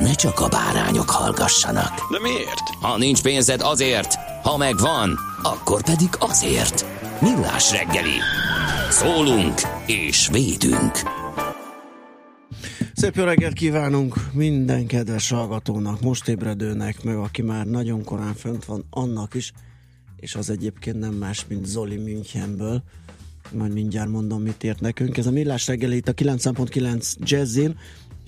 ne csak a bárányok hallgassanak. De miért? Ha nincs pénzed azért, ha megvan, akkor pedig azért. Millás reggeli. Szólunk és védünk. Szép jó reggelt kívánunk minden kedves hallgatónak, most ébredőnek, meg aki már nagyon korán fönt van, annak is, és az egyébként nem más, mint Zoli Münchenből. Majd mindjárt mondom, mit ért nekünk. Ez a Millás reggeli itt a 9.9 Jazzin.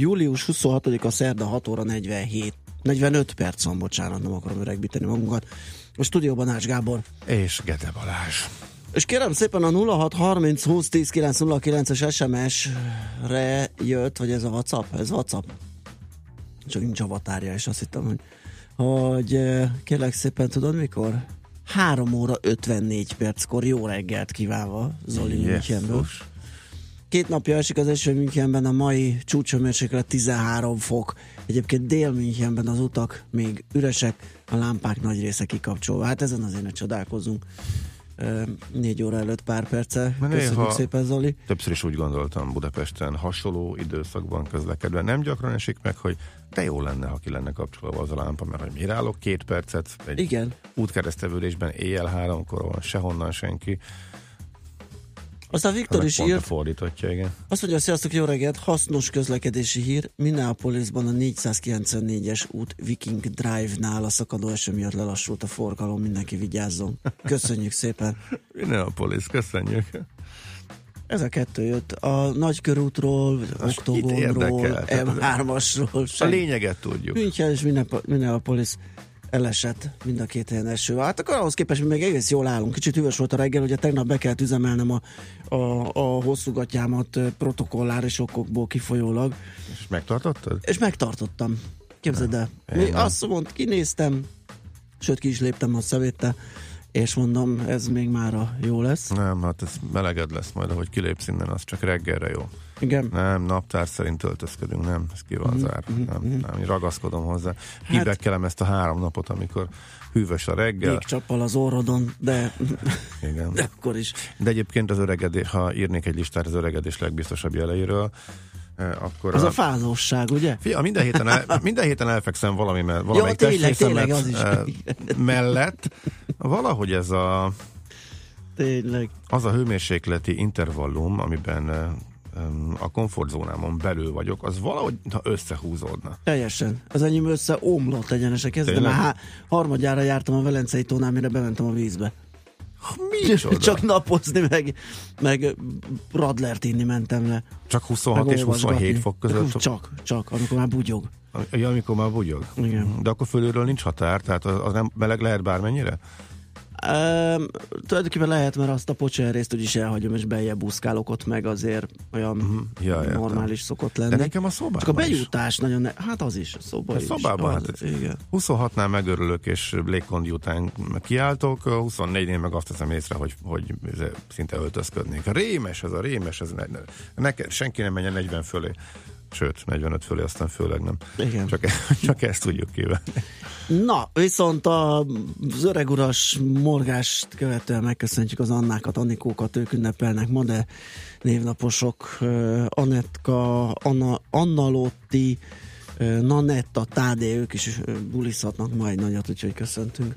Július 26-a szerda 6 óra 47 45 perc van, bocsánat, nem akarom öregbíteni magunkat. A stúdióban Ács Gábor. És Gede Balázs. És kérem szépen a 0630 20 10 909-es SMS-re jött, vagy ez a WhatsApp? Ez WhatsApp. Csak nincs avatárja, és azt hittem, hogy, hogy eh, kérlek szépen tudod mikor? 3 óra 54 perckor jó reggelt kívánva Zoli Münchenből. Két napja esik az eső Münchenben, a mai csúcsomérséklet 13 fok. Egyébként dél Münchenben az utak még üresek, a lámpák nagy része kikapcsolva. Hát ezen azért ne csodálkozunk. Négy óra előtt pár perce. Mert Köszönjük szépen, Zoli. Többször is úgy gondoltam Budapesten hasonló időszakban közlekedve. Nem gyakran esik meg, hogy de jó lenne, ha ki lenne kapcsolva az a lámpa, mert hogy mire állok két percet egy Igen. útkeresztevődésben éjjel háromkor van sehonnan senki. Aztán Viktor is írt, fordítottja, igen. azt mondja, sziasztok, jó reggelt, hasznos közlekedési hír, Minneapolisban a 494-es út Viking Drive-nál a szakadó eső miatt lelassult a forgalom, mindenki vigyázzon. Köszönjük szépen. Minneapolis, köszönjük. Ez a kettő jött. A Nagykörútról, Oktogonról, mit érdekel? M3-asról. A lényeget tudjuk. München és Minneap- Minneapolis elesett mind a két helyen eső. Hát akkor ahhoz képest mi még egész jól állunk. Kicsit hűvös volt a reggel, ugye tegnap be kellett üzemelnem a, a, a hosszúgatjámat ö, protokolláris okokból kifolyólag, És megtartottad? és megtartottam. Képzeld el. Mi azt mondta, kinéztem, sőt ki is léptem a szemétte, és mondom, ez még mára jó lesz. Nem, hát ez meleged lesz majd, ahogy kilépsz innen, az csak reggelre jó. Igen. Nem, naptár szerint öltözködünk, nem, ez ki Mhm, van zárva. Nem, nem, én ragaszkodom hozzá. Kibekkelem ezt a három napot, amikor hűvös a reggel. Jégcsappal az orrodon, de, Igen. de akkor is. De egyébként az öregedés, ha írnék egy listát az öregedés legbiztosabb jeleiről, eh, akkor Az a fázóság, ugye? Fia, minden héten, el, minden héten elfekszem valami, mell- valamelyik tényleg, testrészemet, tényleg, az is. eh, mellett. Valahogy ez a, Tényleg. az a hőmérsékleti intervallum, amiben eh, a komfortzónámon belül vagyok, az valahogy ha összehúzódna. Teljesen. Az enyém össze omlott egyenesek. Ez, de Tényleg? már há- harmadjára jártam a Velencei tónál, mire bementem a vízbe. Micsoda? Csak napozni, meg, meg radlert inni mentem le. 26 meg és olvasgatni. 27 fok között. Csak, csak, amikor már bugyog. Ja, amikor már bugyog. Igen. De akkor fölülről nincs határ, tehát az, az nem meleg lehet bármennyire? Um, tulajdonképpen lehet, mert azt a pocsér részt úgyis elhagyom, és beljebb buszkálok ott meg azért olyan Mhm. Ja, értem. normális szokott lenni. De nekem a szobában Csak a is. bejutás nagyon, ne- hát az is, a szoba A is. szobában, az, hát igen. 26-nál megörülök, és légkondi után kiáltok, 24-nél meg azt teszem észre, hogy, hogy szinte öltözködnék. Rémes ez a rémes, ez ne, ne, neke, senki nem menjen 40 fölé. Sőt, 45 fölé, aztán főleg nem. Igen. Csak, csak ezt tudjuk kívánni. Na, viszont a, az öreguras morgást követően megköszöntjük az Annákat, Annikókat, ők ünnepelnek ma, de névnaposok, Anetka, Anna, Anna Lotti, Nanetta, Tádé, ők is bulizhatnak majd nagyot, úgyhogy köszöntünk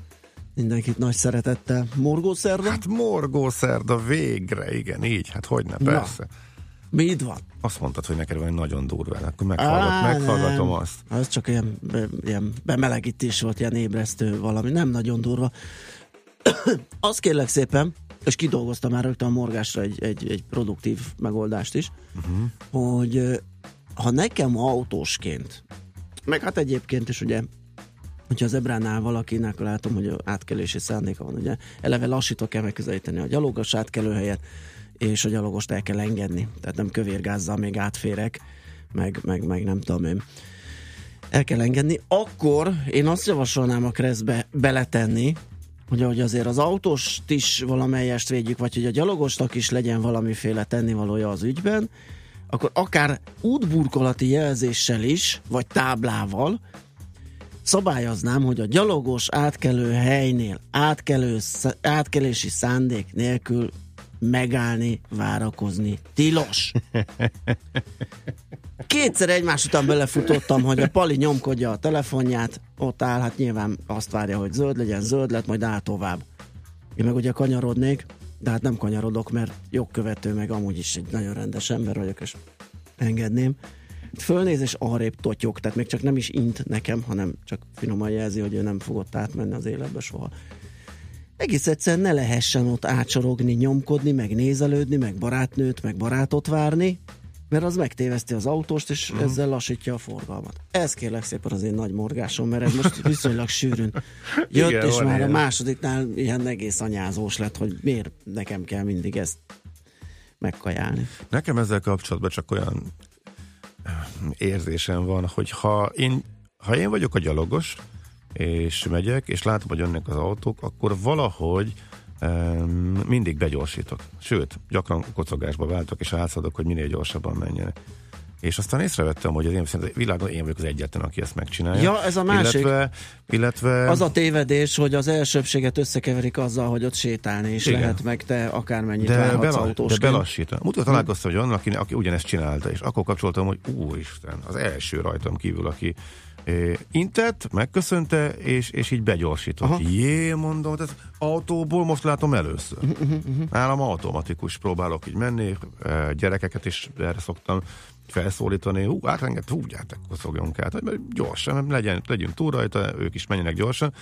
mindenkit nagy szeretettel. Morgószerda? Hát morgó szerda végre, igen, így, hát hogyne, persze. Mit van? Azt mondtad, hogy neked van nagyon durván, akkor meghallgat, Á, meghallgatom nem. azt. Az csak ilyen, ilyen bemelegítés volt, ilyen ébresztő valami, nem nagyon durva. Azt kérlek szépen, és kidolgoztam már rögtön a morgásra egy, egy, egy produktív megoldást is, uh-huh. hogy ha nekem autósként, meg hát egyébként is ugye, hogyha az ebránál valakinek látom, hogy átkelési szándéka van, ugye eleve lassítok kell megközelíteni a gyalogos átkelőhelyet, és a gyalogost el kell engedni, tehát nem kövérgázzal még átférek, meg, meg, meg nem tudom én. El kell engedni, akkor én azt javasolnám a kreszbe beletenni, hogy ahogy azért az autóst is valamelyest védjük, vagy hogy a gyalogosnak is legyen valamiféle tennivalója az ügyben, akkor akár útburkolati jelzéssel is, vagy táblával szabályoznám, hogy a gyalogos átkelő helynél átkelő, átkelési szándék nélkül megállni, várakozni tilos. Kétszer egymás után belefutottam, hogy a Pali nyomkodja a telefonját, ott áll, hát nyilván azt várja, hogy zöld legyen, zöld lett, majd áll tovább. Én meg ugye kanyarodnék, de hát nem kanyarodok, mert jogkövető, meg amúgy is egy nagyon rendes ember vagyok, és engedném. Fölnéz és arrébb totyog, tehát még csak nem is int nekem, hanem csak finoman jelzi, hogy ő nem fogott átmenni az életbe soha. Egész egyszerűen ne lehessen ott átsorogni, nyomkodni, meg nézelődni, meg barátnőt, meg barátot várni, mert az megtéveszti az autóst, és uh-huh. ezzel lassítja a forgalmat. Ez kérlek szépen az én nagy morgásom, mert ez most viszonylag sűrűn jött, Igen, és már ilyen. a másodiknál ilyen egész anyázós lett, hogy miért nekem kell mindig ezt megkajálni. Nekem ezzel kapcsolatban csak olyan eh, érzésem van, hogy ha én, ha én vagyok a gyalogos, és megyek, és látom, hogy jönnek az autók, akkor valahogy um, mindig begyorsítok. Sőt, gyakran kocogásba váltok, és átszadok, hogy minél gyorsabban menjenek. És aztán észrevettem, hogy az én szerintem világon én vagyok az egyetlen, aki ezt megcsinálja. Ja, ez a másik. Illetve, illetve Az a tévedés, hogy az elsőbséget összekeverik azzal, hogy ott sétálni is Igen. lehet, meg te akármennyit de, várhatsz bela, de autósként. belassítom. Múltkor találkoztam hogy annak, aki, aki ugyanezt csinálta, és akkor kapcsoltam, hogy úristen, az első rajtam kívül, aki intett, megköszönte, és, és így begyorsított. Aha. Jé, mondom, ez autóból most látom először. Nálam automatikus próbálok így menni, gyerekeket is erre szoktam felszólítani, hú, átenged, hú, gyertek, szogjunk át, hogy gyorsan, legyen, legyünk túl rajta, ők is menjenek gyorsan.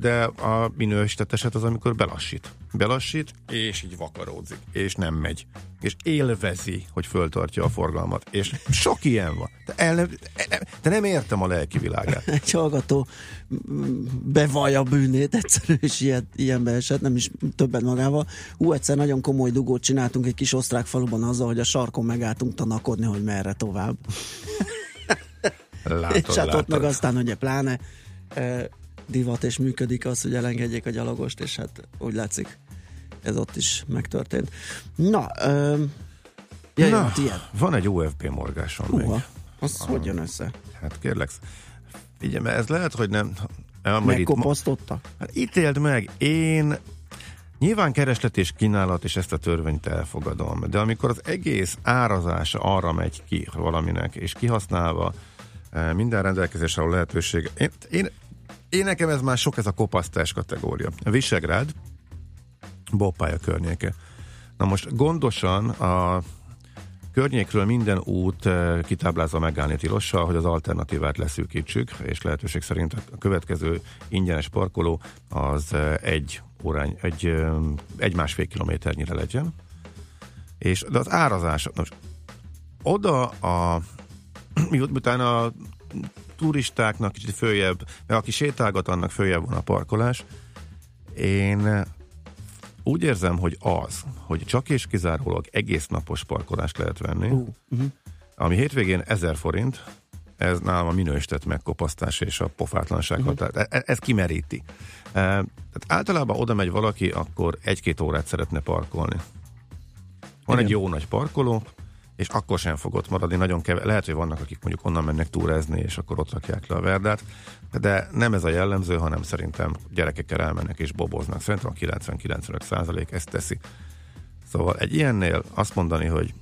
De a minősített eset az, amikor belassít. Belassít, és így vakaródzik, és nem megy. És élvezi, hogy föltartja a forgalmat. És sok ilyen van. De, el nem, de nem értem a lelki világát. egy hallgató mm, bevallja a bűnét, egyszerű, és ilyen, ilyenbe esett, nem is többet magával. Hú, egyszer nagyon komoly dugót csináltunk egy kis osztrák faluban azzal, hogy a sarkon megálltunk tanakodni, hogy merre tovább. Látod, és hát ott látod. meg aztán ugye pláne e, divat és működik az, hogy elengedjék a gyalogost, és hát úgy látszik, ez ott is megtörtént. Na, ö, ja, Na, van egy OFP morgásom még. Húha, az hogy jön össze? Hát kérlek, figyelj, mert ez lehet, hogy nem... Megkopasztotta? hát ítéld meg, én nyilván kereslet és kínálat, és ezt a törvényt elfogadom, de amikor az egész árazása arra megy ki valaminek, és kihasználva eh, minden rendelkezésre a lehetőség, én, én, én nekem ez már sok ez a kopasztás kategória. Visegrád, Boppája környéke. Na most gondosan a környékről minden út eh, kitáblázva megállni tilossal, hogy az alternatívát leszűkítsük, és lehetőség szerint a következő ingyenes parkoló az eh, egy órány, egy, eh, egy másfél kilométernyire legyen. És de az árazás, most oda a miután a turistáknak kicsit följebb, mert aki sétálgat, annak följebb van a parkolás. Én úgy érzem, hogy az, hogy csak és kizárólag egész napos parkolást lehet venni, Hú, uh-huh. ami hétvégén 1000 forint, ez nálam a minősített megkopasztás és a pofátlanság uh-huh. határ. E- Ez kimeríti. E, Tehát általában oda megy valaki, akkor egy-két órát szeretne parkolni. Van Igen. egy jó nagy parkoló, és akkor sem fog ott maradni. Nagyon keve- Lehet, hogy vannak, akik mondjuk onnan mennek túrezni, és akkor ott rakják le a verdát, de nem ez a jellemző, hanem szerintem gyerekekkel elmennek és boboznak. Szerintem a 90-95 százalék ezt teszi. Szóval egy ilyennél azt mondani, hogy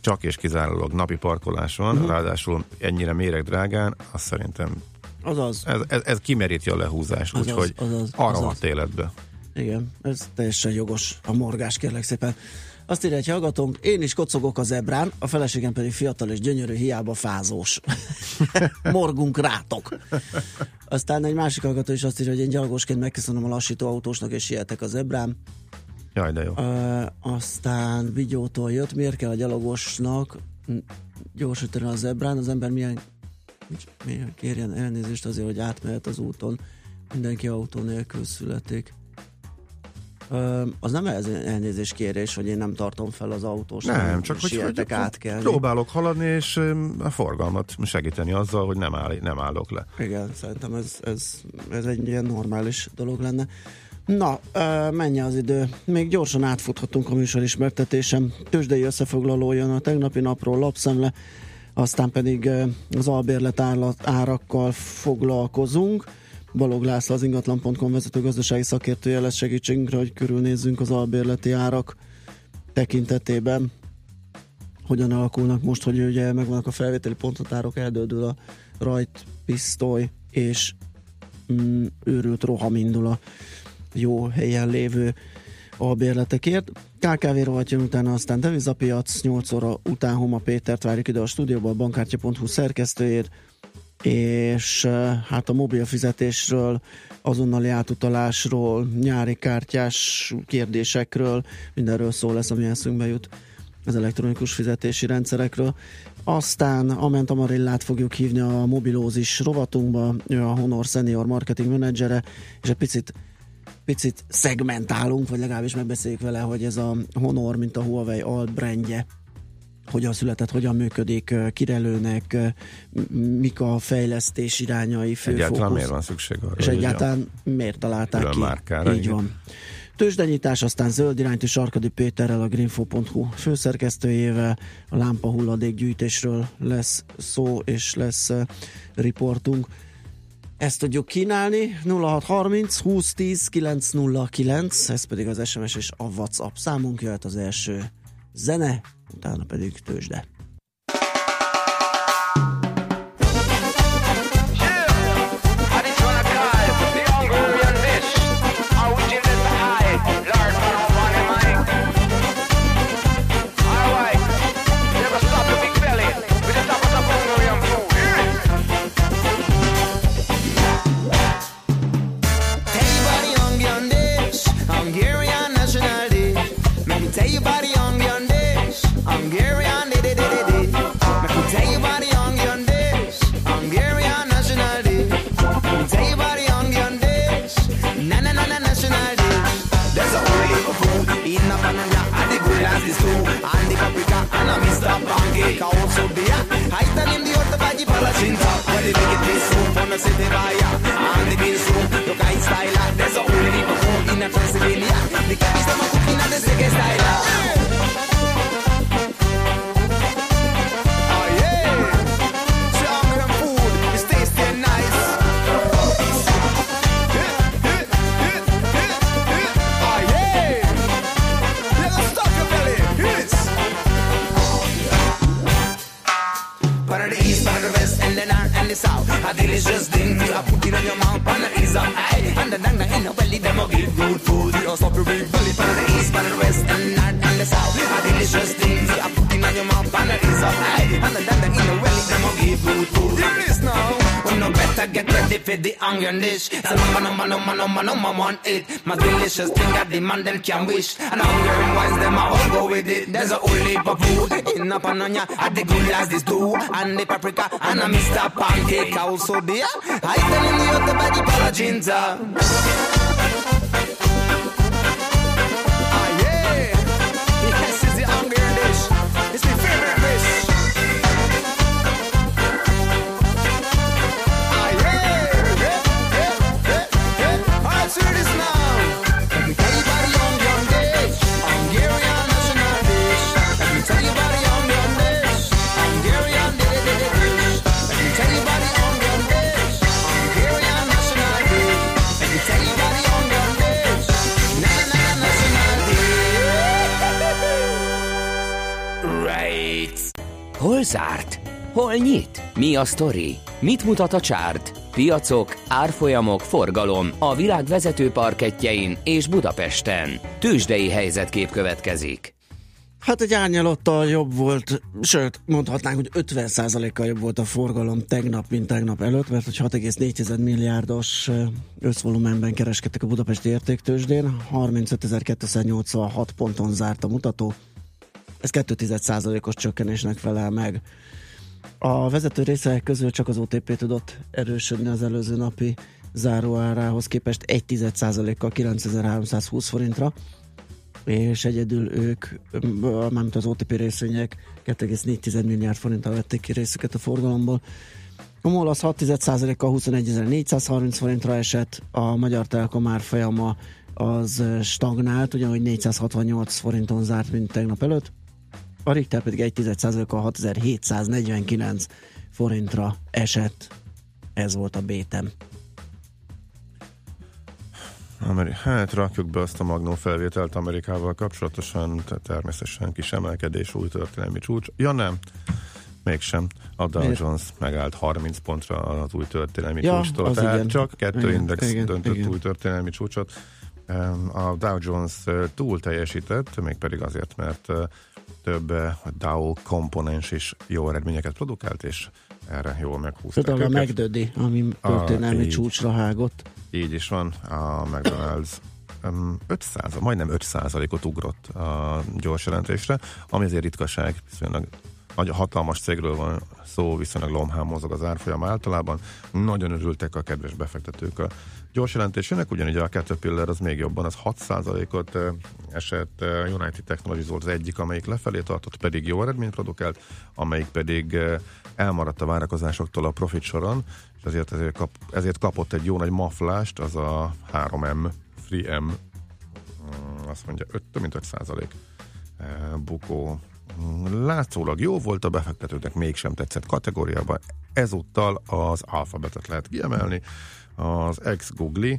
csak és kizárólag napi parkolás van, uh-huh. ráadásul ennyire méreg drágán, azt szerintem Azaz. ez, ez, ez kimeríti a lehúzást, úgyhogy arra azaz. hat életbe. Igen, ez teljesen jogos a morgás, kérlek szépen. Azt írja egy hallgatónk, én is kocogok a zebrán, a feleségem pedig fiatal és gyönyörű, hiába fázós. Morgunk rátok. Aztán egy másik hallgató is azt írja, hogy én gyalogosként megköszönöm a lassító autósnak, és sietek a zebrán. Jaj, de jó. Ö, aztán Vigyótól jött, miért kell a gyalogosnak gyorsítani a zebrán, az ember milyen, milyen kérjen elnézést azért, hogy átmehet az úton, mindenki autó nélkül születik. Az nem ez elnézés kérés, hogy én nem tartom fel az autós. Nem, csak hogy, hogy át kell. próbálok haladni, és a forgalmat segíteni azzal, hogy nem, áll, nem állok le. Igen, szerintem ez, ez, ez egy ilyen normális dolog lenne. Na, menj az idő. Még gyorsan átfuthatunk a műsor ismertetésem. Tőzsdei összefoglaló jön a tegnapi napról, lapszemle, aztán pedig az albérlet árakkal foglalkozunk. Balog László az ingatlan.com vezető gazdasági szakértője lesz segítségünkre, hogy körülnézzünk az albérleti árak tekintetében. Hogyan alakulnak most, hogy ugye megvannak a felvételi ponthatárok, eldődül a rajt, pisztoly és mm, őrült roham indul a jó helyen lévő albérletekért. KKV rovat jön utána, aztán devizapiac, 8 óra után Homa Pétert várjuk ide a stúdióba, a bankkártya.hu szerkesztőjét, és hát a mobil fizetésről, azonnali átutalásról, nyári kártyás kérdésekről, mindenről szó lesz, ami eszünkbe jut az elektronikus fizetési rendszerekről. Aztán Ament Amarillát fogjuk hívni a mobilózis rovatunkba, ő a Honor Senior Marketing Managere, és egy picit picit szegmentálunk, vagy legalábbis megbeszéljük vele, hogy ez a Honor, mint a Huawei alt brandje, hogyan született, hogyan működik, kirelőnek, mik a fejlesztés irányai, főfókusz. Egyáltalán miért van szükség arra? És egyáltalán miért találták ki? márkára, Így igen. van. Tőzsdenyítás, aztán zöld iránytű Sarkadi Péterrel, a greenfo.hu főszerkesztőjével, a lámpa hulladékgyűjtésről lesz szó, és lesz riportunk. Ezt tudjuk kínálni, 0630 2010 909, ez pedig az SMS és a WhatsApp számunk jöhet az első zene, utána pedig tőzsde. and a Mr. Pancake also beer. I tell him the other body palachinta. Well, they make it taste so the city sit baya. And the bean soup, the I style. There's a whole heap of in a Transylvania. The cabbage them a cooking and the second style. Delicious thing to put it on your mouth, and the ease of. And the dang in the belly, them will give good food. You stop your big belly. Of the east, of the west, and north and the south. A delicious thing to put it on your mouth, and the ease of. And the dang in the good food. This now. Well, no better get ready for the onion dish. So number, number, number, number, number one it. My delicious thing I demand man them can wish. And hungry wise them I all go with it. There's a whole heap of food in a pananya. At the good as this too. And the paprika and a Mr. Pancake also there. I tell him the other body palacinta. Ah zárt? Hol nyit? Mi a sztori? Mit mutat a csárt? Piacok, árfolyamok, forgalom a világ vezető parketjein és Budapesten. Tősdei helyzetkép következik. Hát egy árnyalattal jobb volt, sőt, mondhatnánk, hogy 50%-kal jobb volt a forgalom tegnap, mint tegnap előtt, mert hogy 6,4 milliárdos ö, összvolumenben kereskedtek a budapesti értéktősdén, 35.286 ponton zárt a mutató, ez 2,1%-os csökkenésnek felel meg. A vezető részek közül csak az OTP tudott erősödni az előző napi záróárához képest 1,1%-kal 9320 forintra, és egyedül ők, mármint az OTP részvények 2,4 milliárd forinttal vették ki részüket a forgalomból. A MOL az 6,1%-kal 21.430 forintra esett, a Magyar Telekom árfolyama az stagnált, ugyanúgy 468 forinton zárt, mint tegnap előtt. A Richter pedig 1,1%-kal 6749 forintra esett. Ez volt a bétem. Ameri- hát rakjuk be azt a magnó felvételt Amerikával kapcsolatosan, tehát természetesen kis emelkedés, új történelmi csúcs. Ja nem, mégsem. A Dow Miért? Jones megállt 30 pontra az új történelmi Ja, csúcstól. Tehát igen. csak kettő Igen, index igen, döntött igen. új történelmi csúcsot. A Dow Jones túl teljesített, mégpedig azért, mert több eh, Dow komponens is jó eredményeket produkált, és erre jól meghúzták Például a őket. McDödi, ami A- történelmi így. csúcsra hágott. Így is van, a McDonald's um, 500, majdnem 5%-ot ugrott a gyors jelentésre, ami azért ritkaság, viszonylag nagy hatalmas cégről van szó, viszonylag lomhán mozog az árfolyam általában. Nagyon örültek a kedves befektetők a gyors jelentésének, ugyanígy a Caterpillar az még jobban, az 6%-ot ö, esett, United Technologies volt az egyik, amelyik lefelé tartott, pedig jó eredményt produkált, amelyik pedig elmaradt a várakozásoktól a profit soron, és ezért, ezért, kap, ezért kapott egy jó nagy maflást, az a 3M, 3M, mm, azt mondja, 5, több mint 5 százalék bukó. Látszólag jó volt a befektetőknek, mégsem tetszett kategóriában. Ezúttal az alfabetet lehet kiemelni. Az ex-Google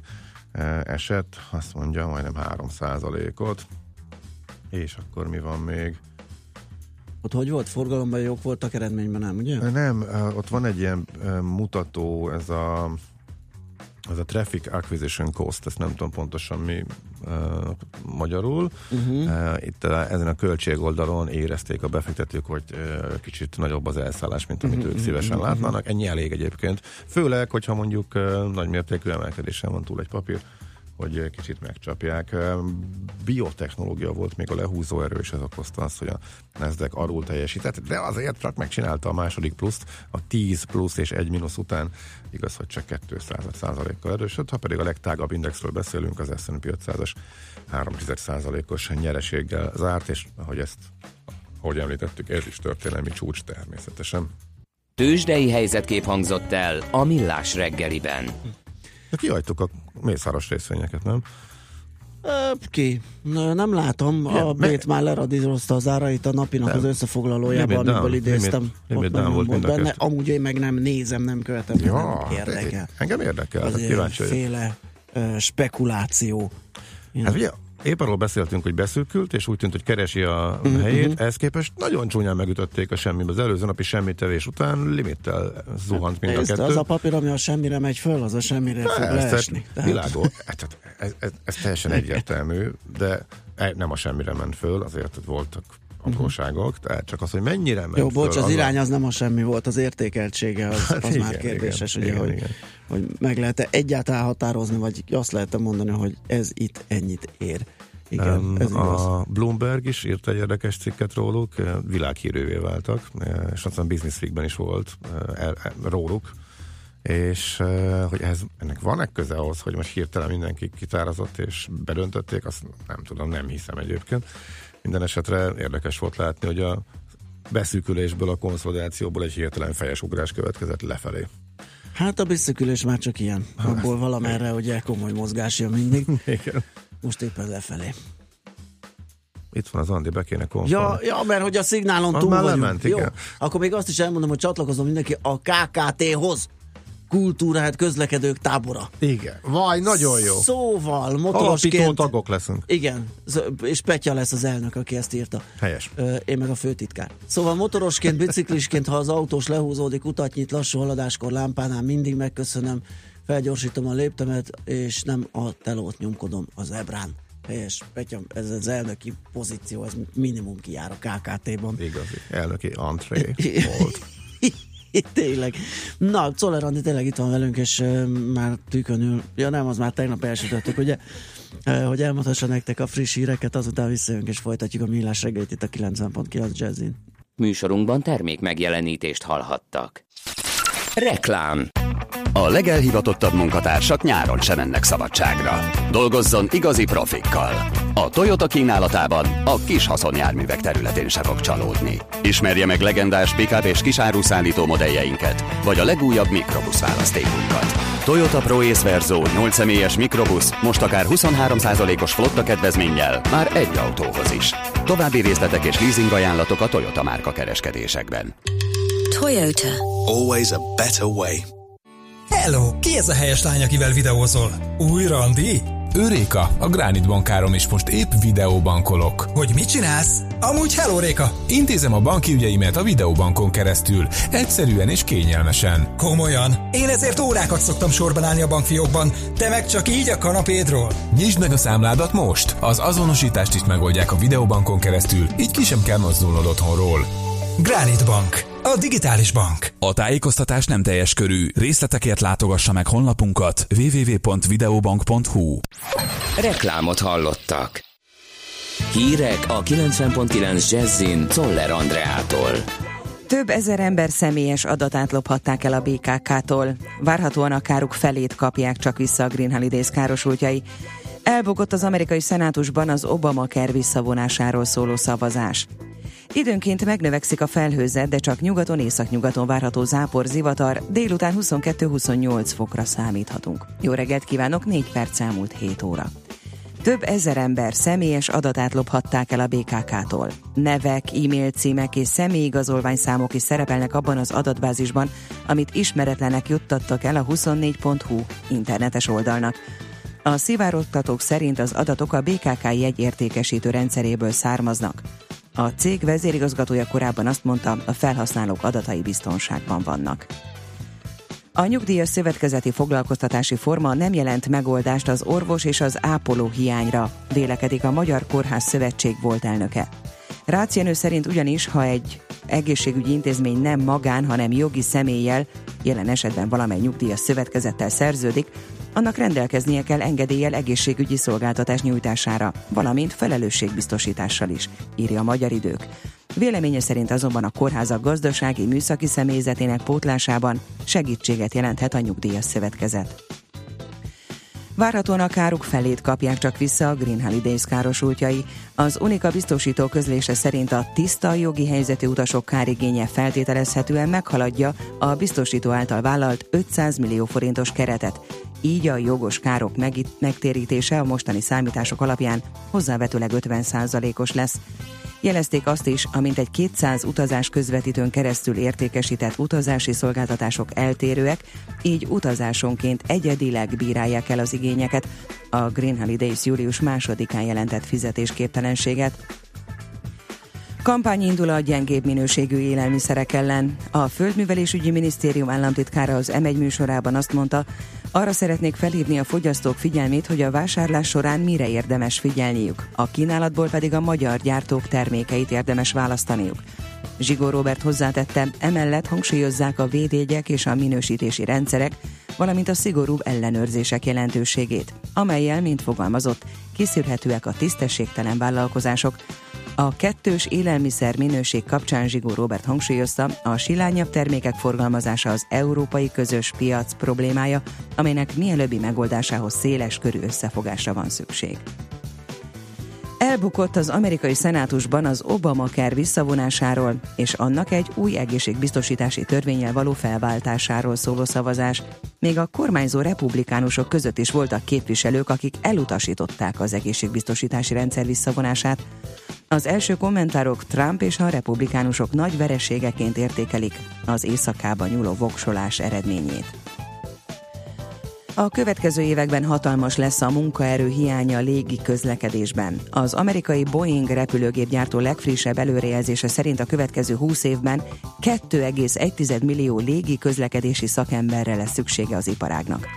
eset, azt mondja, majdnem 3 százalékot. És akkor mi van még? Ott hogy volt? Forgalomban jók voltak, eredményben nem, ugye? Nem, eh, ott van egy ilyen eh, mutató, ez a ez a Traffic Acquisition Cost, ezt nem tudom pontosan mi uh, magyarul. Uh-huh. Uh, itt uh, ezen a költség oldalon érezték a befektetők, hogy uh, kicsit nagyobb az elszállás, mint amit uh-huh. ők szívesen uh-huh. látnának. Ennyi elég egyébként. Főleg, hogyha mondjuk uh, nagy mértékű emelkedésen van túl egy papír, hogy kicsit megcsapják. Biotechnológia volt még a lehúzó erő, és ez okozta azt, hogy a Nasdaq arról teljesített, de azért csak megcsinálta a második pluszt, a 10 plusz és 1 mínusz után, igaz, hogy csak 200 százalékkal erősödött, ha pedig a legtágabb indexről beszélünk, az S&P 500-as 3 százalékos nyereséggel zárt, és ahogy ezt, ahogy említettük, ez is történelmi csúcs természetesen. Tőzsdei helyzetkép hangzott el a Millás reggeliben. De kihagytuk a mészáros részvényeket, nem? Ki? Nem látom. A me- Bét már leradírozta az árait a napinak Nem. az összefoglalójában, Limit down, amiből idéztem. limit- limit down volt mind benne. Amúgy én meg nem nézem, nem követem, Ja, nem érdekel. engem érdekel, hát Azért kíváncsi féle spekuláció. Én Hát ugye épp arról beszéltünk, hogy beszűkült, és úgy tűnt, hogy keresi a Mhm, helyét, ehhez képest nagyon csúnyán megütötték a semmibe. Az előző napi semmit után limittel zuhant mind a Nézd, kettő. az a papír, ami a semmire megy föl, az a semmire fog Persze, leesni. Tehát- világos. Hát, ez, ez, ez teljesen egyértelmű, de e- nem a semmire ment föl, azért voltak apróságok, tehát csak az, hogy mennyire ment Jó, bocs, föl, az a- irány az nem a semmi volt, az értékeltsége, az, Hát az igen, már kérdéses, igen, ugye, igen, hogy, igen. hogy meg lehet-e egyáltalán határozni, vagy azt lehet mondani, hogy ez itt ennyit ér. Igen, ez igaz. a Bloomberg is írt egy érdekes cikket róluk, eh, világhírűvé váltak, eh, és aztán Business Weekben is volt eh, róluk, és hogy ez, ennek van-e köze ahhoz, hogy most hirtelen mindenki kitárazott és bedöntötték, azt nem tudom, nem hiszem egyébként. Minden esetre érdekes volt látni, hogy a beszűkülésből, a konszolidációból egy hirtelen fejes ugrás következett lefelé. Hát a beszűkülés már csak ilyen. Abból valamerre ugye komoly mozgás jön mindig. Igen. Most éppen lefelé. Itt van az Andi, be kéne Ja, konfolni. ja, mert hogy a szignálon Az túl már vagyunk. lement, Jó, igen. akkor még azt is elmondom, hogy csatlakozom mindenki a KKT-hoz. Kultúrát közlekedők tábora. Igen. Vaj, nagyon jó. Szóval, Alapító motorosként... tagok leszünk. Igen, és Petya lesz az elnök, aki ezt írta. Helyes. Én meg a főtitkár. Szóval motorosként, biciklisként, ha az autós lehúzódik, utat nyit lassú haladáskor lámpánál, mindig megköszönöm, felgyorsítom a léptemet, és nem a telót nyomkodom az ebrán. helyes, Petya, ez az elnöki pozíció, ez minimum kijár a KKT-ban. Igazi, elnöki antré volt. tényleg. Na, Czoller Andi tényleg itt van velünk, és uh, már tükönül. Ja nem, az már tegnap elsütöttük, ugye? Uh, hogy elmondhassa nektek a friss híreket, azután visszajönk és folytatjuk a millás reggelit itt a 90.9 Jazzin. Műsorunkban termék megjelenítést hallhattak. Reklám A legelhivatottabb munkatársak nyáron sem mennek szabadságra. Dolgozzon igazi profikkal. A Toyota kínálatában a kis haszonjárművek területén se fog csalódni. Ismerje meg legendás pick és kisáruszállító modelljeinket, vagy a legújabb mikrobusz választékunkat. Toyota Pro Ace Verso 8 személyes mikrobusz most akár 23%-os flotta kedvezménnyel már egy autóhoz is. További részletek és leasing ajánlatok a Toyota márka kereskedésekben. Toyota. Always a better way. Hello! Ki ez a helyes lány, akivel videózol? Új Randi? Őréka, a Granit bankárom is most épp videóbankolok. Hogy mit csinálsz? Amúgy hello, Réka! Intézem a banki ügyeimet a videóbankon keresztül, egyszerűen és kényelmesen. Komolyan? Én ezért órákat szoktam sorban állni a bankfiókban, te meg csak így a kanapédról. Nyisd meg a számládat most! Az azonosítást is megoldják a videóbankon keresztül, így ki sem kell mozdulnod otthonról. Granit Bank. A digitális bank. A tájékoztatás nem teljes körű. Részletekért látogassa meg honlapunkat www.videobank.hu Reklámot hallottak. Hírek a 90.9 Jazzin Toller Andreától. Több ezer ember személyes adatát lophatták el a BKK-tól. Várhatóan a káruk felét kapják csak vissza a Green Holidays károsultjai. Elbogott az amerikai szenátusban az Obamacare visszavonásáról szóló szavazás. Időnként megnövekszik a felhőzet, de csak nyugaton, északnyugaton várható zápor, zivatar, délután 22-28 fokra számíthatunk. Jó reggelt kívánok, 4 perc elmúlt 7 óra. Több ezer ember személyes adatát lophatták el a BKK-tól. Nevek, e-mail címek és személyigazolványszámok is szerepelnek abban az adatbázisban, amit ismeretlenek juttattak el a 24.hu internetes oldalnak. A szivárogtatók szerint az adatok a BKK jegyértékesítő rendszeréből származnak. A cég vezérigazgatója korábban azt mondta, a felhasználók adatai biztonságban vannak. A nyugdíjas szövetkezeti foglalkoztatási forma nem jelent megoldást az orvos és az ápoló hiányra, vélekedik a Magyar Kórház Szövetség volt elnöke. Rácienő szerint ugyanis, ha egy egészségügyi intézmény nem magán, hanem jogi személlyel, jelen esetben valamely nyugdíjas szövetkezettel szerződik, annak rendelkeznie kell engedéllyel egészségügyi szolgáltatás nyújtására, valamint felelősségbiztosítással is, írja a Magyar Idők. Véleménye szerint azonban a kórházak gazdasági műszaki személyzetének pótlásában segítséget jelenthet a nyugdíjas szövetkezet. Várhatóan a káruk felét kapják csak vissza a Green Holidays károsultjai. Az Unika biztosító közlése szerint a tiszta jogi helyzetű utasok kárigénye feltételezhetően meghaladja a biztosító által vállalt 500 millió forintos keretet. Így a jogos károk megtérítése a mostani számítások alapján hozzávetőleg 50%-os lesz. Jelezték azt is, amint egy 200 utazás közvetítőn keresztül értékesített utazási szolgáltatások eltérőek, így utazásonként egyedileg bírálják el az igényeket. A Green Holidays július másodikán jelentett fizetésképtelenséget, Kampány indul a gyengébb minőségű élelmiszerek ellen. A Földművelésügyi Minisztérium államtitkára az M1 műsorában azt mondta, arra szeretnék felhívni a fogyasztók figyelmét, hogy a vásárlás során mire érdemes figyelniük, a kínálatból pedig a magyar gyártók termékeit érdemes választaniuk. Zsigó Robert hozzátette, emellett hangsúlyozzák a védégyek és a minősítési rendszerek, valamint a szigorúbb ellenőrzések jelentőségét, amelyel, mint fogalmazott, kiszűrhetőek a tisztességtelen vállalkozások, a kettős élelmiszer minőség kapcsán Zsigó Robert hangsúlyozta, a silányabb termékek forgalmazása az európai közös piac problémája, amelynek mielőbbi megoldásához széles körű összefogásra van szükség. Elbukott az amerikai szenátusban az Obamacare visszavonásáról és annak egy új egészségbiztosítási törvényel való felváltásáról szóló szavazás. Még a kormányzó republikánusok között is voltak képviselők, akik elutasították az egészségbiztosítási rendszer visszavonását. Az első kommentárok Trump és a republikánusok nagy vereségeként értékelik az éjszakába nyúló voksolás eredményét. A következő években hatalmas lesz a munkaerő hiánya a légi közlekedésben. Az amerikai Boeing repülőgépgyártó legfrissebb előrejelzése szerint a következő 20 évben 2,1 millió légi közlekedési szakemberre lesz szüksége az iparágnak.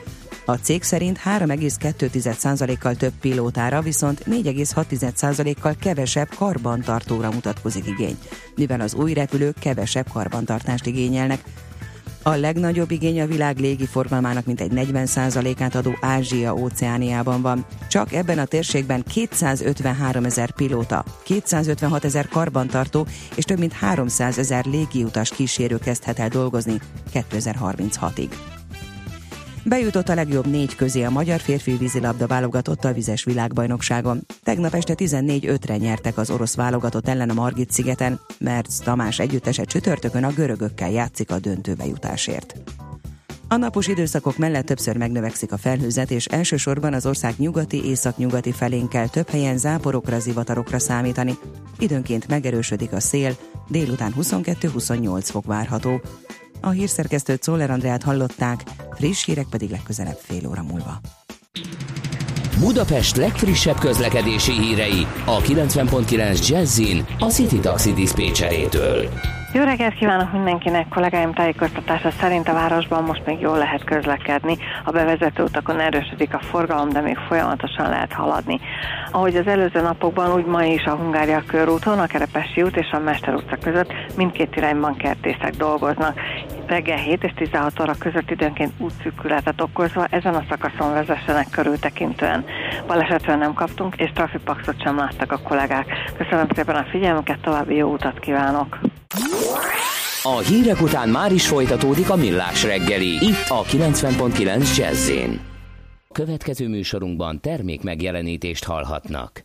A cég szerint 3,2%-kal több pilótára, viszont 4,6%-kal kevesebb karbantartóra mutatkozik igény, mivel az új repülők kevesebb karbantartást igényelnek, a legnagyobb igény a világ légiforgalmának mintegy 40%-át adó Ázsia óceániában van. Csak ebben a térségben 253 ezer pilóta, 256 ezer karbantartó és több mint 300 ezer légiutas kísérő kezdhet el dolgozni 2036-ig. Bejutott a legjobb négy közé a magyar férfi vízilabda válogatott a vizes világbajnokságon. Tegnap este 14-5-re nyertek az orosz válogatott ellen a Margit szigeten, mert Tamás együttese csütörtökön a görögökkel játszik a döntőbe jutásért. A napos időszakok mellett többször megnövekszik a felhőzet, és elsősorban az ország nyugati, északnyugati felén kell több helyen záporokra, zivatarokra számítani. Időnként megerősödik a szél, délután 22-28 fok várható. A hírszerkesztőt Szóler Andrát hallották, friss hírek pedig legközelebb fél óra múlva. Budapest legfrissebb közlekedési hírei a 90.9 Jazzin a City Taxi Dispécsejétől. Jó reggelt kívánok mindenkinek! Kollégáim tájékoztatása szerint a városban most még jól lehet közlekedni. A bevezető utakon erősödik a forgalom, de még folyamatosan lehet haladni. Ahogy az előző napokban, úgy ma is a Hungária körúton, a Kerepesi út és a Mester utca között mindkét irányban kertészek dolgoznak. Reggel 7 és 16 óra között időnként útszűkületet okozva ezen a szakaszon vezessenek körültekintően. Balesetről nem kaptunk, és trafipaxot sem láttak a kollégák. Köszönöm szépen a figyelmüket, további jó utat kívánok! A hírek után már is folytatódik a millás reggeli, itt a 90.9 jazz Következő műsorunkban termék megjelenítést hallhatnak.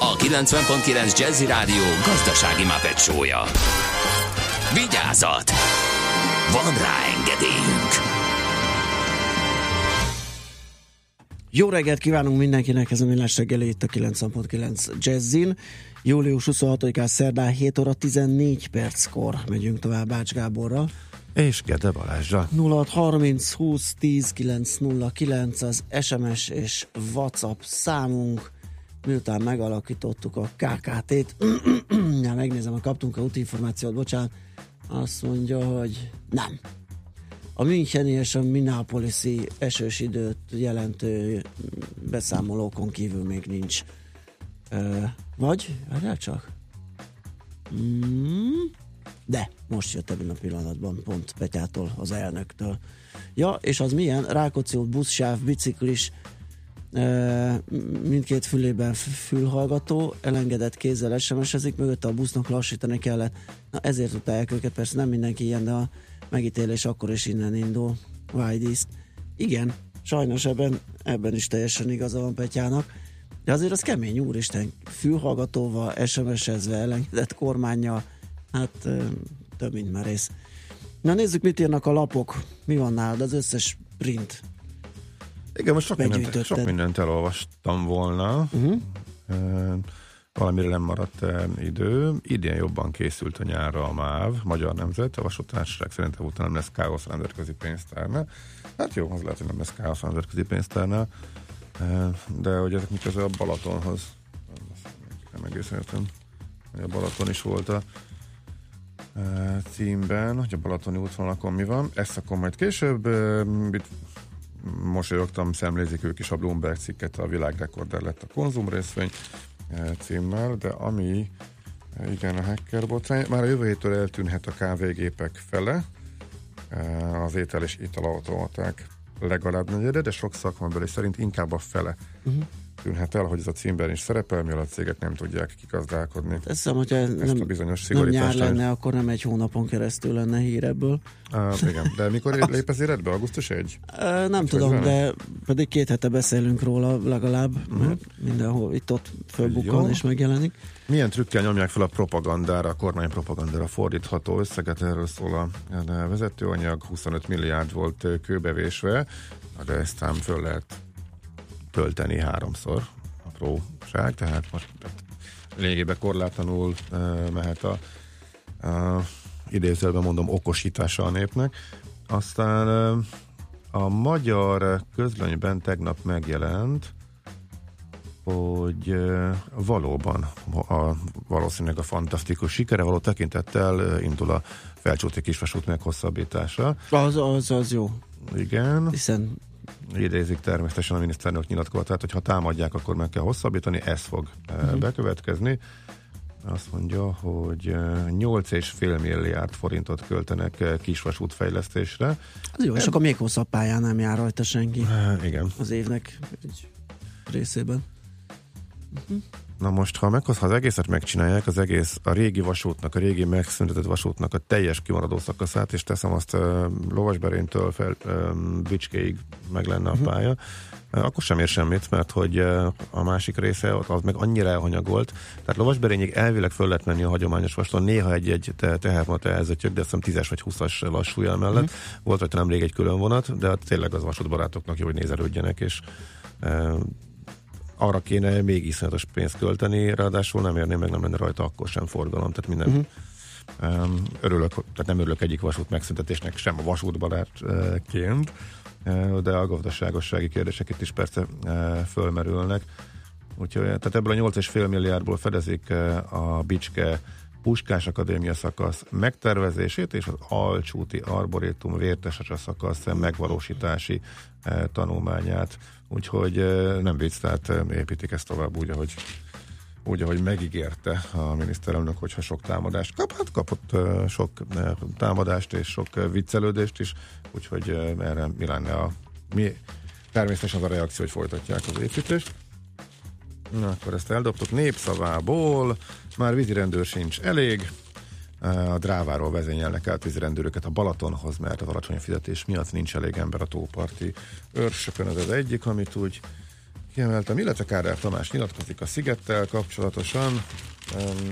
a 90.9 Jazzy Rádió gazdasági mapetsója. Vigyázat! Van rá engedélyünk! Jó reggelt kívánunk mindenkinek, ez a Millás reggeli itt a 90.9 Jazzin. Július 26-án szerdán 7 óra 14 perckor megyünk tovább Bács Gáborral. És Gede Balázsra. 0630 20 10 909 az SMS és WhatsApp számunk. Miután megalakítottuk a KKT-t, ja, megnézem, ha kaptunk a útinformációt, bocsánat, azt mondja, hogy nem. A Müncheni és a Minneapolisi esős időt jelentő beszámolókon kívül még nincs. Ö, vagy? Várjál csak. Mm, de, most jött ebben a pillanatban pont Petyától, az elnöktől. Ja, és az milyen? Rákóczi út, buszsáv, biciklis, mindkét fülében fülhallgató, elengedett kézzel SMS-ezik, mögötte a busznak lassítani kellett. Na ezért utálják őket, persze nem mindenki ilyen, de a megítélés akkor is innen indul. Vájdíszt. Igen, sajnos ebben, ebben is teljesen igaza van Petyának. De azért az kemény, úristen, fülhallgatóval, SMS-ezve, elengedett kormánya, hát több mint merész. Na nézzük, mit írnak a lapok. Mi van nálad? Az összes print igen, most sok mindent, sok mindent elolvastam volna. Uh-huh. valamire nem maradt idő. Idén jobban készült a nyárra a MÁV, Magyar Nemzet, a vasútársaság szerintem utána nem lesz káosz a nemzetközi pénztárnál. Hát jó, az lehet, hogy nem lesz káosz a nemzetközi pénztárnál, de hogy ezek mit a Balatonhoz. Nem egészen értem, a Balaton is volt a címben, hogy a Balatoni útvonalakon mi van. Ezt akkor majd később mosolyogtam, szemlézik ők is a Bloomberg cikket, a világrekorder lett a konzum részvény eh, címmel, de ami eh, igen, a hacker botrány, már a jövő héttől eltűnhet a kávégépek fele, eh, az étel és italautomaták legalább negyede, de sok szakmabeli szerint inkább a fele. Uh-huh tűnhet el, hogy ez a címben is szerepel, mivel a cégek nem tudják kigazdálkodni. Teszem, hogyha Ezt nem, a bizonyos nem nyár lenne, akkor nem egy hónapon keresztül lenne hír ebből. Uh, igen, de mikor lép ez életbe? Augusztus 1? Uh, nem Úgy tudom, de pedig két hete beszélünk róla legalább, uh-huh. mert mindenhol itt-ott fölbukkan és megjelenik. Milyen trükkel nyomják fel a propagandára, a kormány propagandára fordítható összeget, erről szól a vezetőanyag, 25 milliárd volt kőbevésve, de ezt ám föl lehet tölteni háromszor apróság, tehát most tehát lényegében korlátlanul uh, mehet a uh, idézőben mondom okosítása a népnek. Aztán uh, a magyar közlönyben tegnap megjelent, hogy uh, valóban a, valószínűleg a fantasztikus sikere való tekintettel uh, indul a felcsúti kisvasút meghosszabbítása. Az, az, az jó. Igen. Hiszen idézik természetesen a miniszterelnök nyilatkozatát, hogy ha támadják, akkor meg kell hosszabbítani, ez fog uh-huh. bekövetkezni. Azt mondja, hogy 8,5 milliárd forintot költenek kisvasút fejlesztésre. Az jó, és akkor még hosszabb pályán nem jár rajta senki. Igen. Az évnek egy részében. Uh-huh. Na most, ha, meg, ha az egészet megcsinálják, az egész, a régi vasútnak, a régi megszüntetett vasútnak a teljes kimaradó szakaszát, és teszem azt uh, Lovasberéntől fel um, Bicskéig meg lenne a uh-huh. pálya, uh, akkor sem ér semmit, mert hogy uh, a másik része az meg annyira elhanyagolt. Tehát Lovasberényig elvileg föl lehet menni a hagyományos vasúton, néha egy-egy te, tehermata elzötyög, de azt hiszem 10-es vagy 20-as lassújel mellett. Uh-huh. Volt rajta nemrég egy külön vonat, de hát tényleg az vasútbarátoknak jó, hogy nézelődjenek, és uh, arra kéne még iszonyatos pénzt költeni, ráadásul nem érné meg, nem lenne rajta akkor sem forgalom, tehát minden uh-huh. Um, örülök, tehát nem örülök egyik vasút megszüntetésnek sem a vasútbarátként, de a gazdaságossági kérdések itt is persze fölmerülnek. Úgyhogy tehát ebből a 8,5 milliárdból fedezik a Bicske Puskás Akadémia szakasz megtervezését és az Alcsúti Arborétum vértesacsa szakasz megvalósítási eh, tanulmányát. Úgyhogy nem vicc, tehát eh, építik ezt tovább úgy, ahogy úgy, ahogy megígérte a miniszterelnök, hogyha sok támadást kap, hát kapott sok támadást és sok viccelődést is, úgyhogy erre mi lenne a mi természetesen az a reakció, hogy folytatják az építést. Na, akkor ezt eldobtuk. Népszavából, már vízirendőr sincs elég, a dráváról vezényelnek át vízirendőröket a Balatonhoz, mert az alacsony fizetés miatt nincs elég ember a tóparti őrsökön, ez az egyik, amit úgy kiemeltem, illetve Kádár Tamás nyilatkozik a szigettel kapcsolatosan.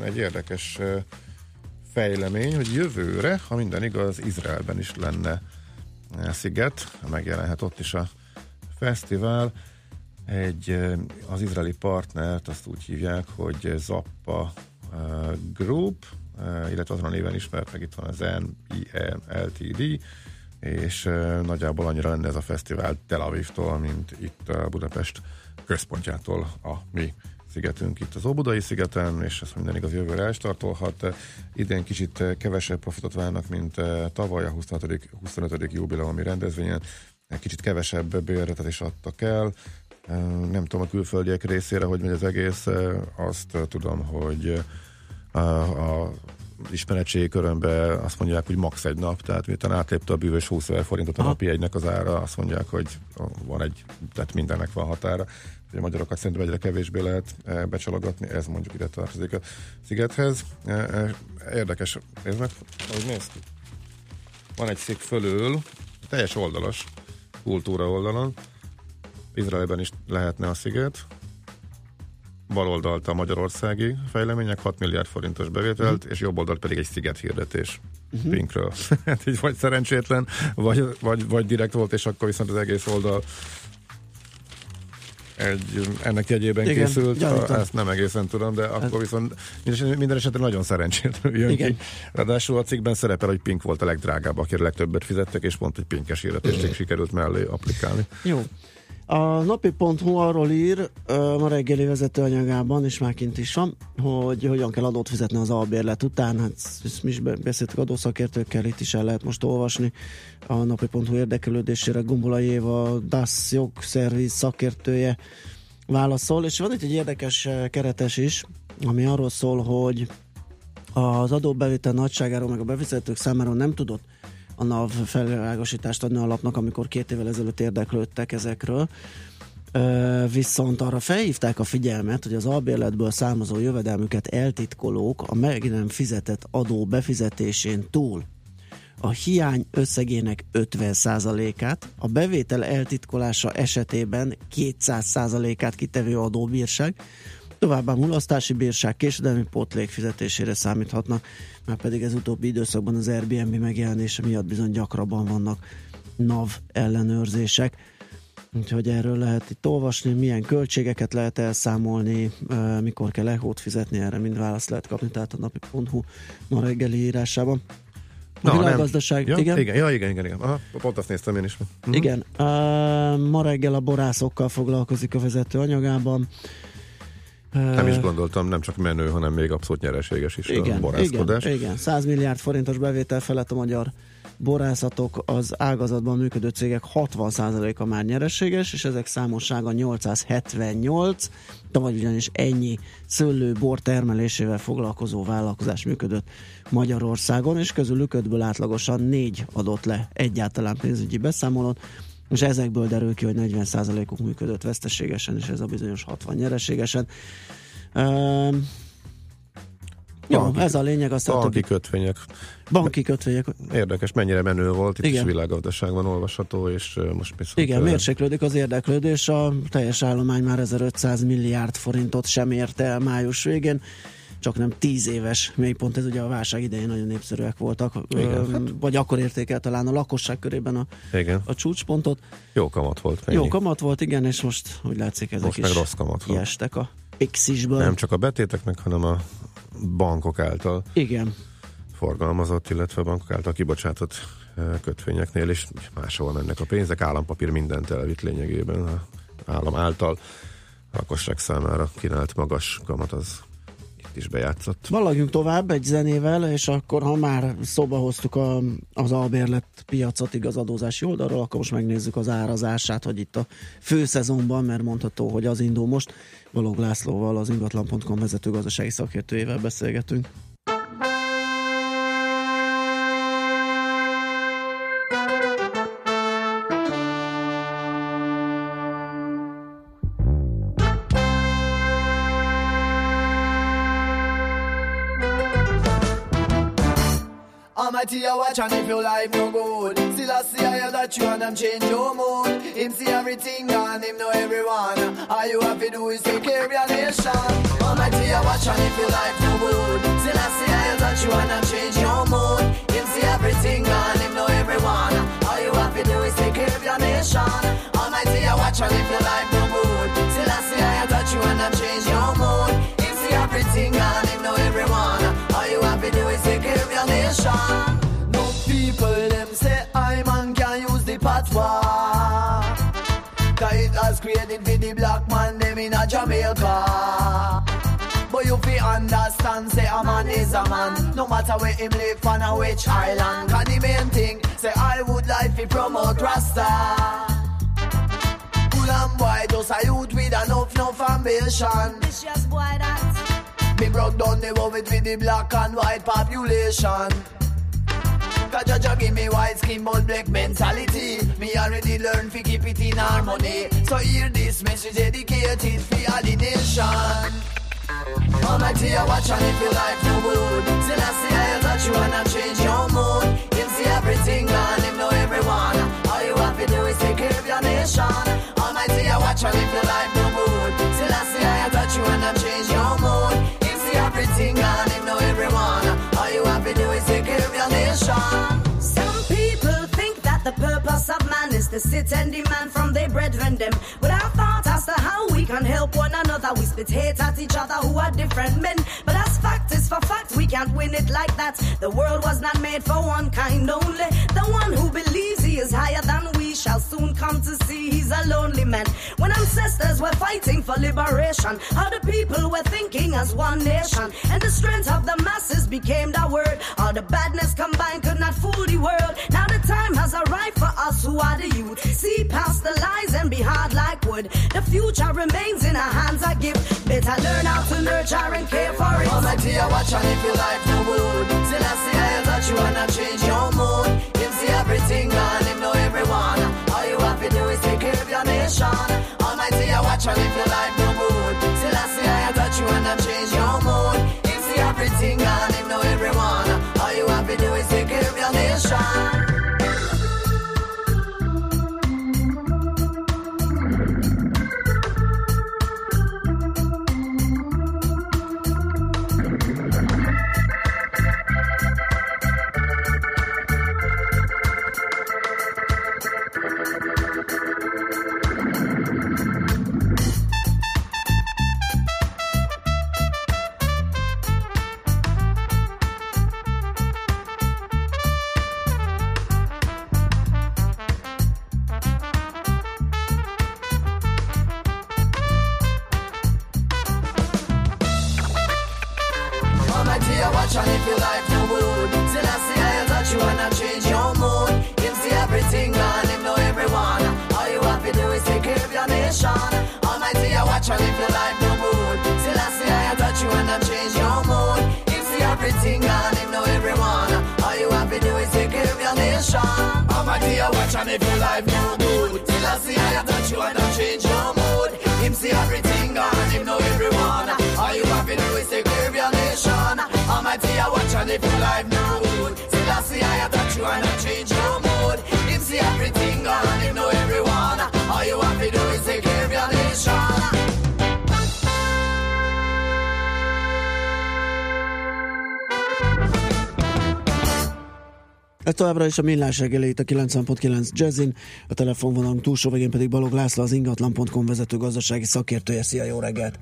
Egy érdekes fejlemény, hogy jövőre, ha minden igaz, Izraelben is lenne sziget, megjelenhet ott is a fesztivál. Egy, az izraeli partnert azt úgy hívják, hogy Zappa Group, illetve azon a néven ismert, meg itt van az NIE és nagyjából annyira lenne ez a fesztivál Tel Avivtól, mint itt a Budapest központjától a mi szigetünk itt az Óbudai szigeten, és ezt minden igaz jövőre elstartolhat. Idén kicsit kevesebb profitot várnak, mint tavaly a 25. 25. jubileumi rendezvényen. Kicsit kevesebb bérletet is adtak el. Nem tudom a külföldiek részére, hogy megy az egész. Azt tudom, hogy a, ismeretségi körömben azt mondják, hogy max egy nap, tehát miután átlépte a bűvös 20 ezer forintot a Aha. napi egynek az ára, azt mondják, hogy van egy, tehát mindennek van határa. Ugye a magyarokat szerintem egyre kevésbé lehet e, becsalogatni, ez mondjuk ide tartozik a szigethez. E, e, érdekes, ez meg, hogy néz ki? Van egy szik fölül, teljes oldalas, kultúra oldalon, Izraelben is lehetne a sziget, bal oldalt a magyarországi fejlemények, 6 milliárd forintos bevételt, uh-huh. és jobb oldalt pedig egy sziget hirdetés uh-huh. Pinkről. hát így vagy szerencsétlen, vagy, vagy, vagy direkt volt, és akkor viszont az egész oldal egy, ennek jegyében Igen, készült, gyanítom. ezt nem egészen tudom, de akkor hát- viszont minden, esetre nagyon szerencsétlen jön Igen. ki. Ráadásul a cikkben szerepel, hogy Pink volt a legdrágább, akire legtöbbet fizettek, és pont egy pinkes hirdetést sikerült mellé applikálni. Jó. A napi.hu arról ír ma reggeli vezetőanyagában, és már kint is van, hogy hogyan kell adót fizetni az albérlet után. Hát ezt mi is beszéltük adószakértőkkel, itt is el lehet most olvasni a napi.hu érdeklődésére. Gumbola Éva, DASZ jogszerviz szakértője válaszol, és van itt egy érdekes keretes is, ami arról szól, hogy az adóbevétel nagyságáról, meg a befizetők számára nem tudott a NAV felvilágosítást adni a amikor két évvel ezelőtt érdeklődtek ezekről. Viszont arra felhívták a figyelmet, hogy az albérletből származó jövedelmüket eltitkolók a meg nem fizetett adó befizetésén túl a hiány összegének 50%-át, a bevétel eltitkolása esetében 200%-át kitevő adóbírság, Továbbá mulasztási bírság, késedelmi pótlék fizetésére számíthatnak, már pedig ez utóbbi időszakban az Airbnb megjelenése miatt bizony gyakrabban vannak NAV ellenőrzések. Úgyhogy erről lehet itt olvasni, milyen költségeket lehet elszámolni, mikor kell ehót fizetni, erre mind választ lehet kapni, tehát a napi.hu ma reggeli írásában. A Na, világgazdaság, ja, igen? Igen, ja, igen, igen, igen. Aha, pont azt néztem én is. Uh-huh. Igen. Uh, ma reggel a borászokkal foglalkozik a vezető anyagában. Nem is gondoltam, nem csak menő, hanem még abszolút nyereséges is igen, a borászkodás. Igen, igen, 100 milliárd forintos bevétel felett a magyar borászatok az ágazatban működő cégek 60%-a már nyereséges, és ezek számossága 878, tavaly ugyanis ennyi szőlő bor termelésével foglalkozó vállalkozás működött Magyarországon, és közülük ötből átlagosan négy adott le egyáltalán pénzügyi beszámolót, és ezekből derül ki, hogy 40%-uk működött veszteségesen, és ez a bizonyos 60 nyereségesen. Uh, jó, banki, ez a lényeg. Azt banki többi... kötvények. Banki kötvények. Érdekes, mennyire menő volt, itt Igen. is világgazdaságban olvasható, és most viszont... Igen, mérséklődik az érdeklődés, a teljes állomány már 1500 milliárd forintot sem érte el május végén csak nem tíz éves mélypont, ez ugye a válság idején nagyon népszerűek voltak, Igen, hát. vagy akkor érték el talán a lakosság körében a, igen. a csúcspontot. Jó kamat volt. Mennyi? Jó kamat volt, igen, és most úgy látszik ezek most is meg rossz kamat kiestek a pixisből. Nem csak a betéteknek, hanem a bankok által igen. forgalmazott, illetve a bankok által kibocsátott kötvényeknél is máshol mennek a pénzek, állampapír mindent elvitt lényegében, a állam által a lakosság számára kínált magas kamat az is bejátszott. Valagjunk tovább egy zenével, és akkor ha már szóba hoztuk a, az albérlet piacot igazadózási oldalról, akkor most megnézzük az árazását, hogy itt a főszezonban, mert mondható, hogy az indul most. Balog Lászlóval, az ingatlan.com vezető gazdasági szakértőjével beszélgetünk. Almighty, you watch and if your life no good. Still I see I that you and them change your mood. Him see everything and him know everyone. All you have to do is take care of your nation. Almighty, you watch and if your life no good. Still I see I that you and them change your mood. Him see everything and him know everyone. All you have to do is take care of your nation. Almighty, you watch and if your life no good. Still I see I that you and them change your mood. Him see everything and him know everyone. All you have to do is take care of your nation created for the black man them in a Jamaica. But you fi understand, say a man is a man. No matter where him live on a which island. Can the main thing, say I would like to promote Rasta. Cool and boy, just a youth with enough, enough ambition Vicious boy that Me broke down the world with the black and white population Cause Jaja give me white skin but black mentality. Me already learn fi keep it in harmony. So hear this message dedicated fi all the nation. Almighty, I watch and if your life no good Still I see I touch you I change your mood. Him see everything and him know everyone. All you have to do is take care of your nation. Almighty, I watch and if your life no is to sit and demand from their brethren them without thought as to how we can help one another. We spit hate at each other who are different men. But as fact is for fact, we can't win it like that. The world was not made for one kind only. The one who believes he is higher than shall soon come to see he's a lonely man. When ancestors were fighting for liberation, how the people were thinking as one nation. And the strength of the masses became the word. All the badness combined could not fool the world. Now the time has arrived for us who are the youth. See past the lies and be hard like wood. The future remains in our hands, I give. Better learn how to nurture and care for it. Oh, Almighty, I dear watch and if your life no good Still I see I touch you I change your mood Him see everything and him know care nation Almighty, I watch and if your life no good. Still I see I touch you and I change your mood If your life no good Still I see I touch you and I change your mood. Him see everything and him know everyone. All you have to do is take care of your nation? Almighty, I watch and if your life no good Still I see I touch you and I change your mood Ez továbbra is a millás reggeli itt a 90.9 Jazzin, a telefonvonalunk túlsó végén pedig Balog László, az ingatlan.com vezető gazdasági szakértője. Szia, jó reggelt!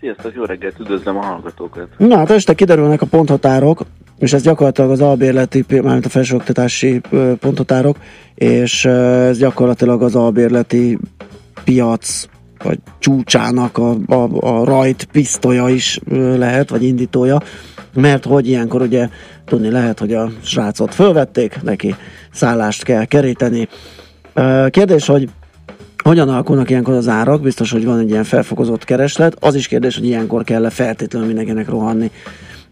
Sziasztok, jó reggelt, üdvözlöm a hallgatókat. Na, hát este kiderülnek a ponthatárok, és ez gyakorlatilag az albérleti, mármint a felsőoktatási ponthatárok, és ez gyakorlatilag az albérleti piac vagy csúcsának a, a, a rajt pisztolya is lehet, vagy indítója, mert hogy ilyenkor ugye tudni lehet, hogy a srácot fölvették, neki szállást kell keríteni. Kérdés, hogy hogyan alakulnak ilyenkor az árak? Biztos, hogy van egy ilyen felfokozott kereslet. Az is kérdés, hogy ilyenkor kell-e feltétlenül mindenkinek rohanni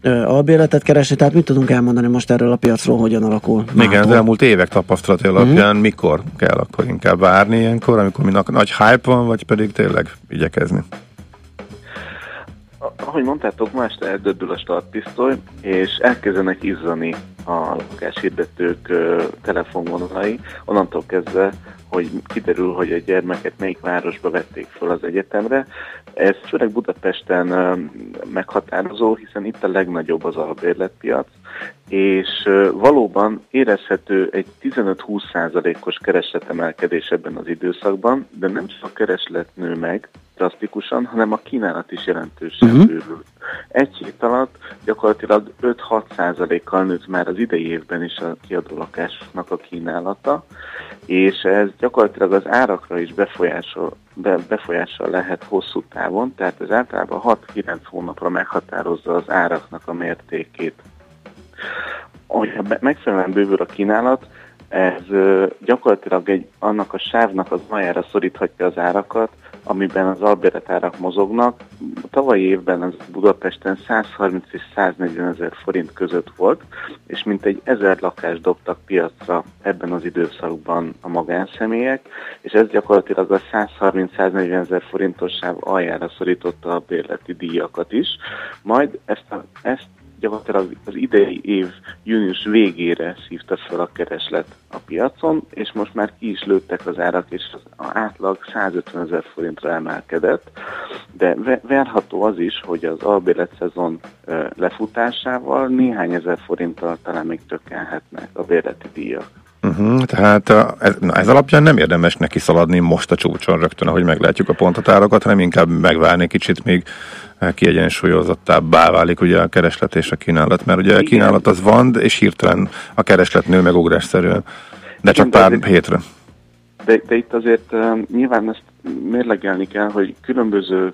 albérletet keresni, tehát mit tudunk elmondani most erről a piacról, hogyan alakul? Igen, mától? az elmúlt évek tapasztalati alapján uh-huh. mikor kell akkor inkább várni ilyenkor, amikor minak nagy hype van, vagy pedig tényleg igyekezni? Ahogy mondtátok, ma este eldöbbül a startpisztoly, és elkezdenek izzani a lakáshirdetők telefonvonalai, onnantól kezdve, hogy kiderül, hogy a gyermeket melyik városba vették fel az egyetemre. Ez főleg Budapesten meghatározó, hiszen itt a legnagyobb az albérletpiac, és valóban érezhető egy 15-20%-os keresletemelkedés ebben az időszakban, de nem csak a kereslet nő meg drasztikusan, hanem a kínálat is jelentősen uh-huh. bővült. Egy hét alatt gyakorlatilag 5-6%-kal nőtt már az idei évben is a kiadó lakásnak a kínálata, és ez gyakorlatilag az árakra is befolyásol, be, befolyással lehet hosszú távon, tehát ez általában 6-9 hónapra meghatározza az áraknak a mértékét. Hogyha megfelelően bővül a kínálat, ez gyakorlatilag egy, annak a sávnak az majára szoríthatja az árakat, amiben az albéletárak mozognak. A tavalyi évben az Budapesten 130 és 140 ezer forint között volt, és mintegy ezer lakást dobtak piacra ebben az időszakban a magánszemélyek, és ez gyakorlatilag a 130-140 ezer forintos sáv aljára szorította a bérleti díjakat is. Majd ezt, a, ezt gyakorlatilag az idei év június végére szívta fel a kereslet a piacon, és most már ki is lőttek az árak, és az átlag 150 ezer forintra emelkedett, de verható az is, hogy az albélet szezon lefutásával néhány ezer forinttal talán még csökkenhetnek a bérleti díjak. Uh-huh, tehát ez, na, ez alapján nem érdemes neki szaladni most a csúcson rögtön, ahogy meglátjuk a pontatárokat, hanem inkább megvárni kicsit, még kiegyensúlyozottabbá válik ugye a kereslet és a kínálat, mert ugye a kínálat az van, és hirtelen a kereslet nő meg ugrásszerűen, de csak Igen, pár de hétre. De, de itt azért uh, nyilván ezt mérlegelni kell, hogy különböző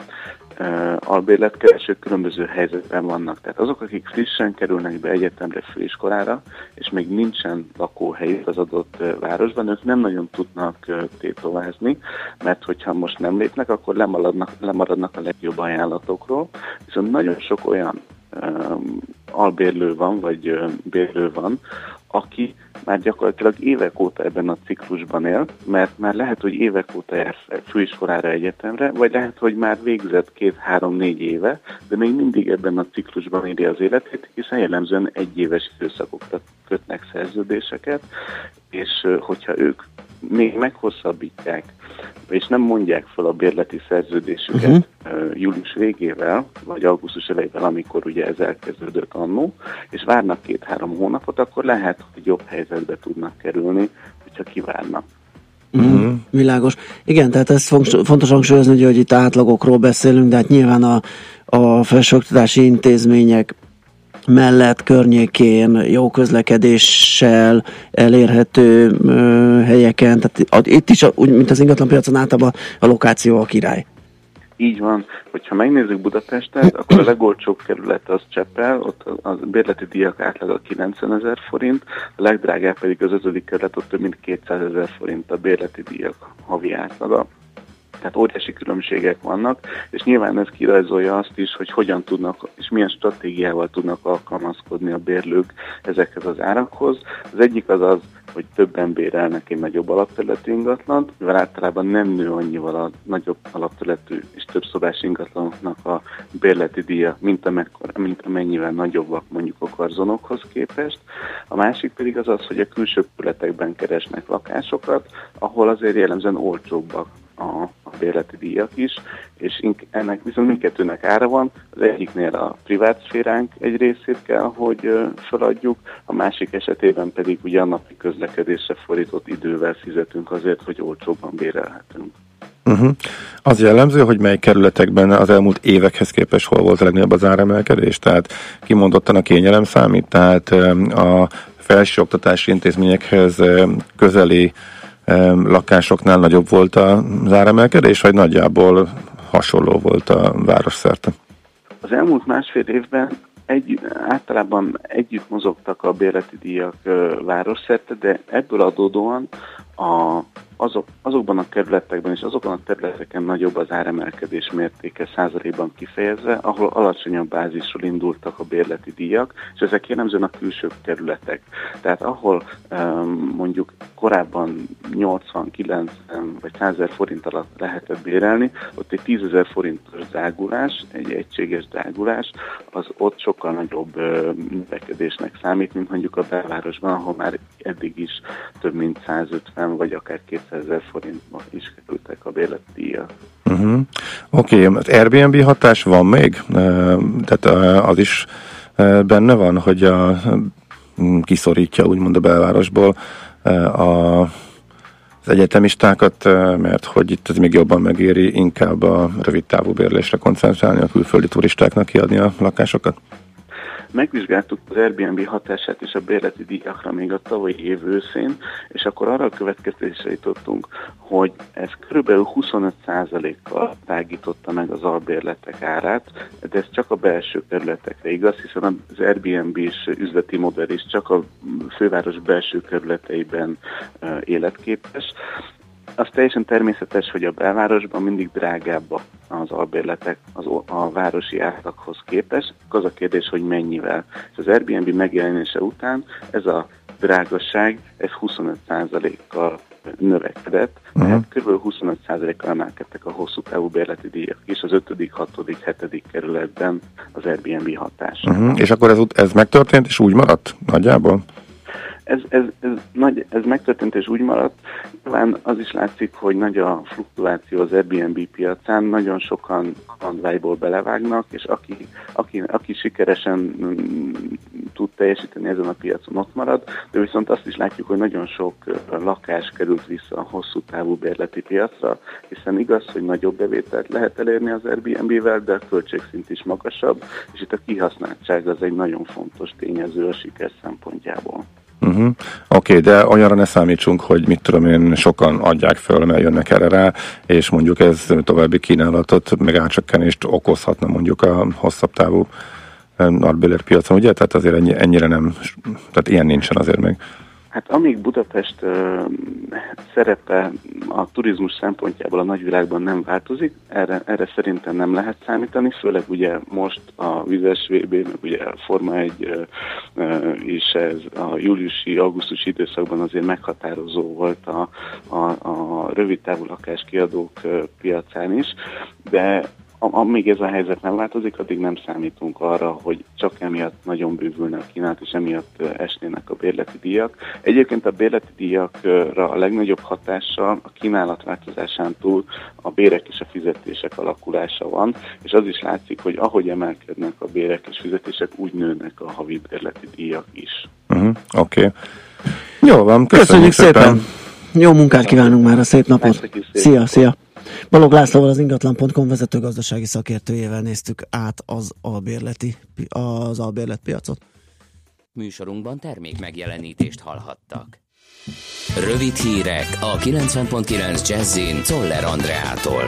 albérletkeresők különböző helyzetben vannak. Tehát azok, akik frissen kerülnek be egyetemre, főiskolára, és még nincsen lakóhely az adott városban, ők nem nagyon tudnak tétovázni, mert hogyha most nem lépnek, akkor lemaradnak, lemaradnak a legjobb ajánlatokról. Viszont nagyon sok olyan albérlő van, vagy bérlő van, aki már gyakorlatilag évek óta ebben a ciklusban él, mert már lehet, hogy évek óta jár főiskolára, egyetemre, vagy lehet, hogy már végzett két-három-négy éve, de még mindig ebben a ciklusban éli az életét, hiszen jellemzően egy éves időszakokra kötnek szerződéseket, és hogyha ők még meghosszabbítják, és nem mondják fel a bérleti szerződésüket uh-huh. július végével, vagy augusztus elejével, amikor ugye ez elkezdődött annó, és várnak két-három hónapot, akkor lehet, hogy jobb helyzetbe tudnak kerülni, hogyha kivárnak. Uh-huh. Világos. Igen, tehát ez fontos hangsúlyozni, hogy itt átlagokról beszélünk, de hát nyilván a, a felsőoktatási intézmények mellett környékén jó közlekedéssel elérhető ö, helyeken, tehát itt is, úgy, mint az ingatlanpiacon általában a lokáció a király. Így van. Hogyha megnézzük Budapestet, akkor a legolcsóbb kerület az Cseppel, ott a bérleti díjak átlaga 90 ezer forint, a legdrágább pedig az ötödik kerület, ott több mint 200 ezer forint a bérleti díjak havi átlaga tehát óriási különbségek vannak, és nyilván ez kirajzolja azt is, hogy hogyan tudnak és milyen stratégiával tudnak alkalmazkodni a bérlők ezekhez az árakhoz. Az egyik az az, hogy többen bérelnek egy nagyobb alapterületű ingatlant, mivel általában nem nő annyival a nagyobb alapterületű és több szobás ingatlanoknak a bérleti díja, mint, amekkor, mint amennyivel nagyobbak mondjuk a karzonokhoz képest. A másik pedig az az, hogy a külső területekben keresnek lakásokat, ahol azért jellemzően olcsóbbak a, a bérleti díjak is, és ennek viszont mindkettőnek ára van. Az egyiknél a privát szféránk egy részét kell, hogy feladjuk, a másik esetében pedig ugye a napi közlekedésre fordított idővel fizetünk azért, hogy olcsóbban bérelhetünk. Uh-huh. Az jellemző, hogy mely kerületekben az elmúlt évekhez képest hol volt a legnagyobb az áremelkedés? Tehát kimondottan a kényelem számít, tehát a felsőoktatási intézményekhez közeli lakásoknál nagyobb volt az áremelkedés, vagy nagyjából hasonló volt a város szerte? Az elmúlt másfél évben egy, általában együtt mozogtak a bérleti díjak városszerte, de ebből adódóan a azok, azokban a kerületekben és azokon a területeken nagyobb az áremelkedés mértéke százalékban kifejezve, ahol alacsonyabb bázisról indultak a bérleti díjak, és ezek jellemzően a külső kerületek. Tehát ahol mondjuk korábban 80, 90 vagy 100 ezer forint alatt lehetett bérelni, ott egy 10 ezer forintos drágulás, egy egységes drágulás, az ott sokkal nagyobb növekedésnek számít, mint mondjuk a belvárosban, ahol már eddig is több mint 150 vagy akár 200 ezer forintba is kerültek a bérletdíjak. Uh-huh. Oké, okay. az Airbnb hatás van még? Tehát az is benne van, hogy a, kiszorítja úgymond a belvárosból a az egyetemistákat, mert hogy itt ez még jobban megéri inkább a rövid távú bérlésre koncentrálni, a külföldi turistáknak kiadni a lakásokat? Megvizsgáltuk az Airbnb hatását és a bérleti díjakra még a tavalyi év őszén, és akkor arra a következtetésre jutottunk, hogy ez körülbelül 25%-kal tágította meg az albérletek árát, de ez csak a belső területekre igaz, hiszen az Airbnb is üzleti modell is csak a főváros belső kerületeiben életképes az teljesen természetes, hogy a belvárosban mindig drágább az albérletek az, a városi átlaghoz képest. Az a kérdés, hogy mennyivel. És az Airbnb megjelenése után ez a drágasság, ez 25%-kal növekedett, uh-huh. tehát kb. 25%-kal emelkedtek a hosszú távú bérleti díjak is az 5., 6., 7. kerületben az Airbnb hatása. Uh-huh. És akkor ez, ez megtörtént, és úgy maradt nagyjából? Ez, ez, ez, nagy, ez megtörtént és úgy maradt. Nyilván az is látszik, hogy nagy a fluktuáció az Airbnb piacán, nagyon sokan kalandvágyból belevágnak, és aki, aki, aki sikeresen mm, tud teljesíteni ezen a piacon ott marad, de viszont azt is látjuk, hogy nagyon sok lakás került vissza a hosszú távú bérleti piacra, hiszen igaz, hogy nagyobb bevételt lehet elérni az Airbnb-vel, de a költségszint is magasabb, és itt a kihasználtság az egy nagyon fontos tényező a siker szempontjából. Uh-huh. Oké, okay, de olyanra ne számítsunk, hogy mit tudom én, sokan adják föl, mert jönnek erre rá, és mondjuk ez további kínálatot, meg átcsökkenést okozhatna mondjuk a hosszabb távú piacon, ugye? Tehát azért ennyi, ennyire nem, tehát ilyen nincsen azért még. Hát amíg Budapest uh, szerepe a turizmus szempontjából a nagyvilágban nem változik, erre, erre szerintem nem lehet számítani, főleg ugye most a vizes VB, meg ugye a Forma 1 uh, uh, is ez a júliusi, augusztusi időszakban azért meghatározó volt a, a, a rövid távú lakáskiadók uh, piacán is, de amíg ez a helyzet nem változik, addig nem számítunk arra, hogy csak emiatt nagyon bővülne a kínálat, és emiatt esnének a bérleti díjak. Egyébként a bérleti díjakra a legnagyobb hatással a kínálat változásán túl a bérek és a fizetések alakulása van, és az is látszik, hogy ahogy emelkednek a bérek és fizetések, úgy nőnek a havi bérleti díjak is. Uh-huh, Oké. Okay. Jó van, köszönjük, köszönjük szépen. szépen! Jó munkát kívánunk már a szép napot! Szia, szia! Balog Lászlóval az ingatlan.com vezető gazdasági szakértőjével néztük át az albérleti, az albérlet piacot. Műsorunkban termék megjelenítést hallhattak. Rövid hírek a 90.9 Jazzin Toller Andreától.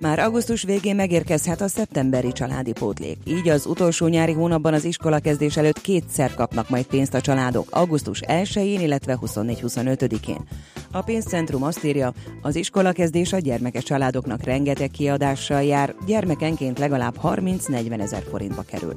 Már augusztus végén megérkezhet a szeptemberi családi pótlék. Így az utolsó nyári hónapban az iskola kezdés előtt kétszer kapnak majd pénzt a családok, augusztus 1-én, illetve 24-25-én. A pénzcentrum azt írja, az iskola kezdés a gyermekes családoknak rengeteg kiadással jár, gyermekenként legalább 30-40 ezer forintba kerül.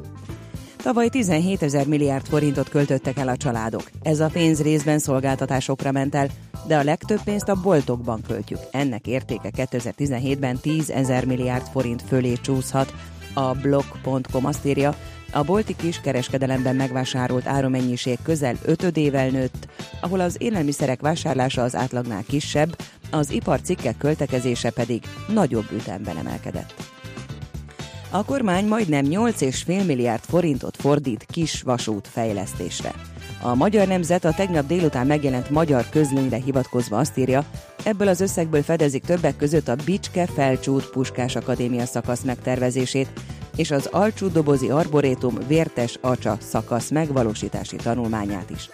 Tavaly 17 ezer milliárd forintot költöttek el a családok. Ez a pénz részben szolgáltatásokra ment el, de a legtöbb pénzt a boltokban költjük. Ennek értéke 2017-ben 10 ezer milliárd forint fölé csúszhat. A blog.com azt írja, a bolti kiskereskedelemben megvásárolt árumennyiség közel ötödével nőtt, ahol az élelmiszerek vásárlása az átlagnál kisebb, az iparcikkek költekezése pedig nagyobb ütemben emelkedett. A kormány majdnem 8,5 milliárd forintot fordít kis vasút fejlesztésre. A Magyar Nemzet a tegnap délután megjelent magyar közlönyre hivatkozva azt írja, ebből az összegből fedezik többek között a Bicske Felcsút Puskás Akadémia szakasz megtervezését, és az Alcsú Dobozi Arborétum Vértes Acsa szakasz megvalósítási tanulmányát is.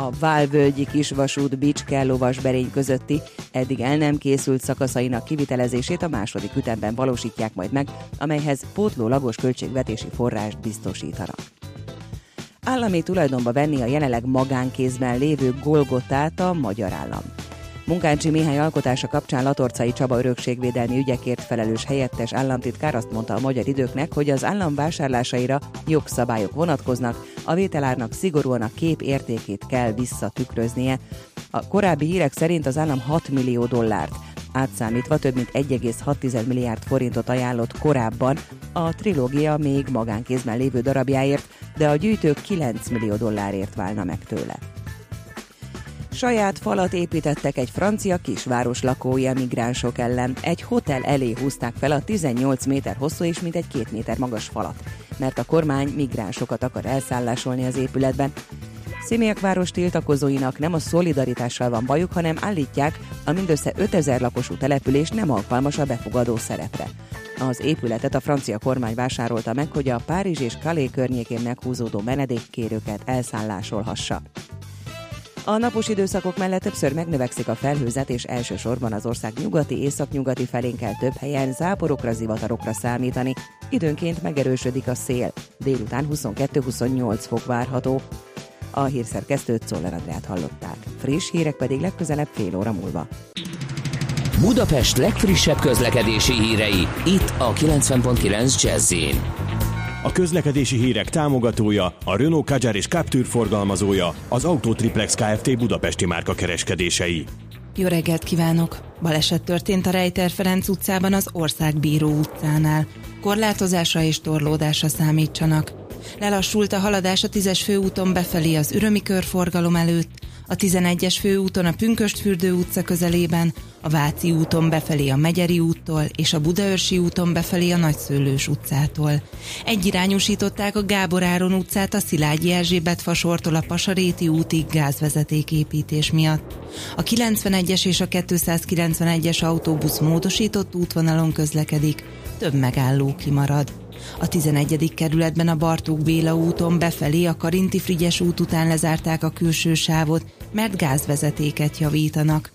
A Válvölgyi kisvasút Bicske lovasberény közötti eddig el nem készült szakaszainak kivitelezését a második ütemben valósítják majd meg, amelyhez pótlólagos költségvetési forrást biztosítanak. Állami tulajdonba venni a jelenleg magánkézben lévő Golgotát a magyar állam. Munkácsi Mihály alkotása kapcsán Latorcai Csaba örökségvédelmi ügyekért felelős helyettes államtitkár azt mondta a magyar időknek, hogy az állam vásárlásaira jogszabályok vonatkoznak, a vételárnak szigorúan a kép értékét kell visszatükröznie. A korábbi hírek szerint az állam 6 millió dollárt, átszámítva több mint 1,6 milliárd forintot ajánlott korábban a trilógia még magánkézben lévő darabjáért, de a gyűjtők 9 millió dollárért válna meg tőle. Saját falat építettek egy francia kisváros lakói a migránsok ellen. Egy hotel elé húzták fel a 18 méter hosszú és mintegy 2 méter magas falat, mert a kormány migránsokat akar elszállásolni az épületben. város tiltakozóinak nem a szolidaritással van bajuk, hanem állítják, a mindössze 5000 lakosú település nem alkalmas a befogadó szerepre. Az épületet a francia kormány vásárolta meg, hogy a Párizs és Kalé környékén meghúzódó menedékkérőket elszállásolhassa. A napos időszakok mellett többször megnövekszik a felhőzet, és elsősorban az ország nyugati, északnyugati felén kell több helyen záporokra, zivatarokra számítani. Időnként megerősödik a szél. Délután 22-28 fok várható. A hírszerkesztőt Czoller Andrát hallották. Friss hírek pedig legközelebb fél óra múlva. Budapest legfrissebb közlekedési hírei, itt a 90.9 jazz a közlekedési hírek támogatója, a Renault Kadjar és Captur forgalmazója, az Autotriplex Kft. Budapesti márka kereskedései. Jó reggelt kívánok! Baleset történt a Rejter Ferenc utcában az Országbíró utcánál. Korlátozásra és torlódásra számítsanak. Lelassult a haladás a 10-es főúton befelé az Ürömi körforgalom előtt, a 11-es főúton a Pünköstfürdő utca közelében, a Váci úton befelé a Megyeri úttól és a Budaörsi úton befelé a Nagyszőlős utcától. Egyirányosították a Gábor Áron utcát a Szilágyi Erzsébet fasortól a Pasaréti útig gázvezetéképítés miatt. A 91-es és a 291-es autóbusz módosított útvonalon közlekedik, több megálló kimarad. A 11. kerületben a Bartók Béla úton befelé a Karinti Frigyes út után lezárták a külső sávot, mert gázvezetéket javítanak.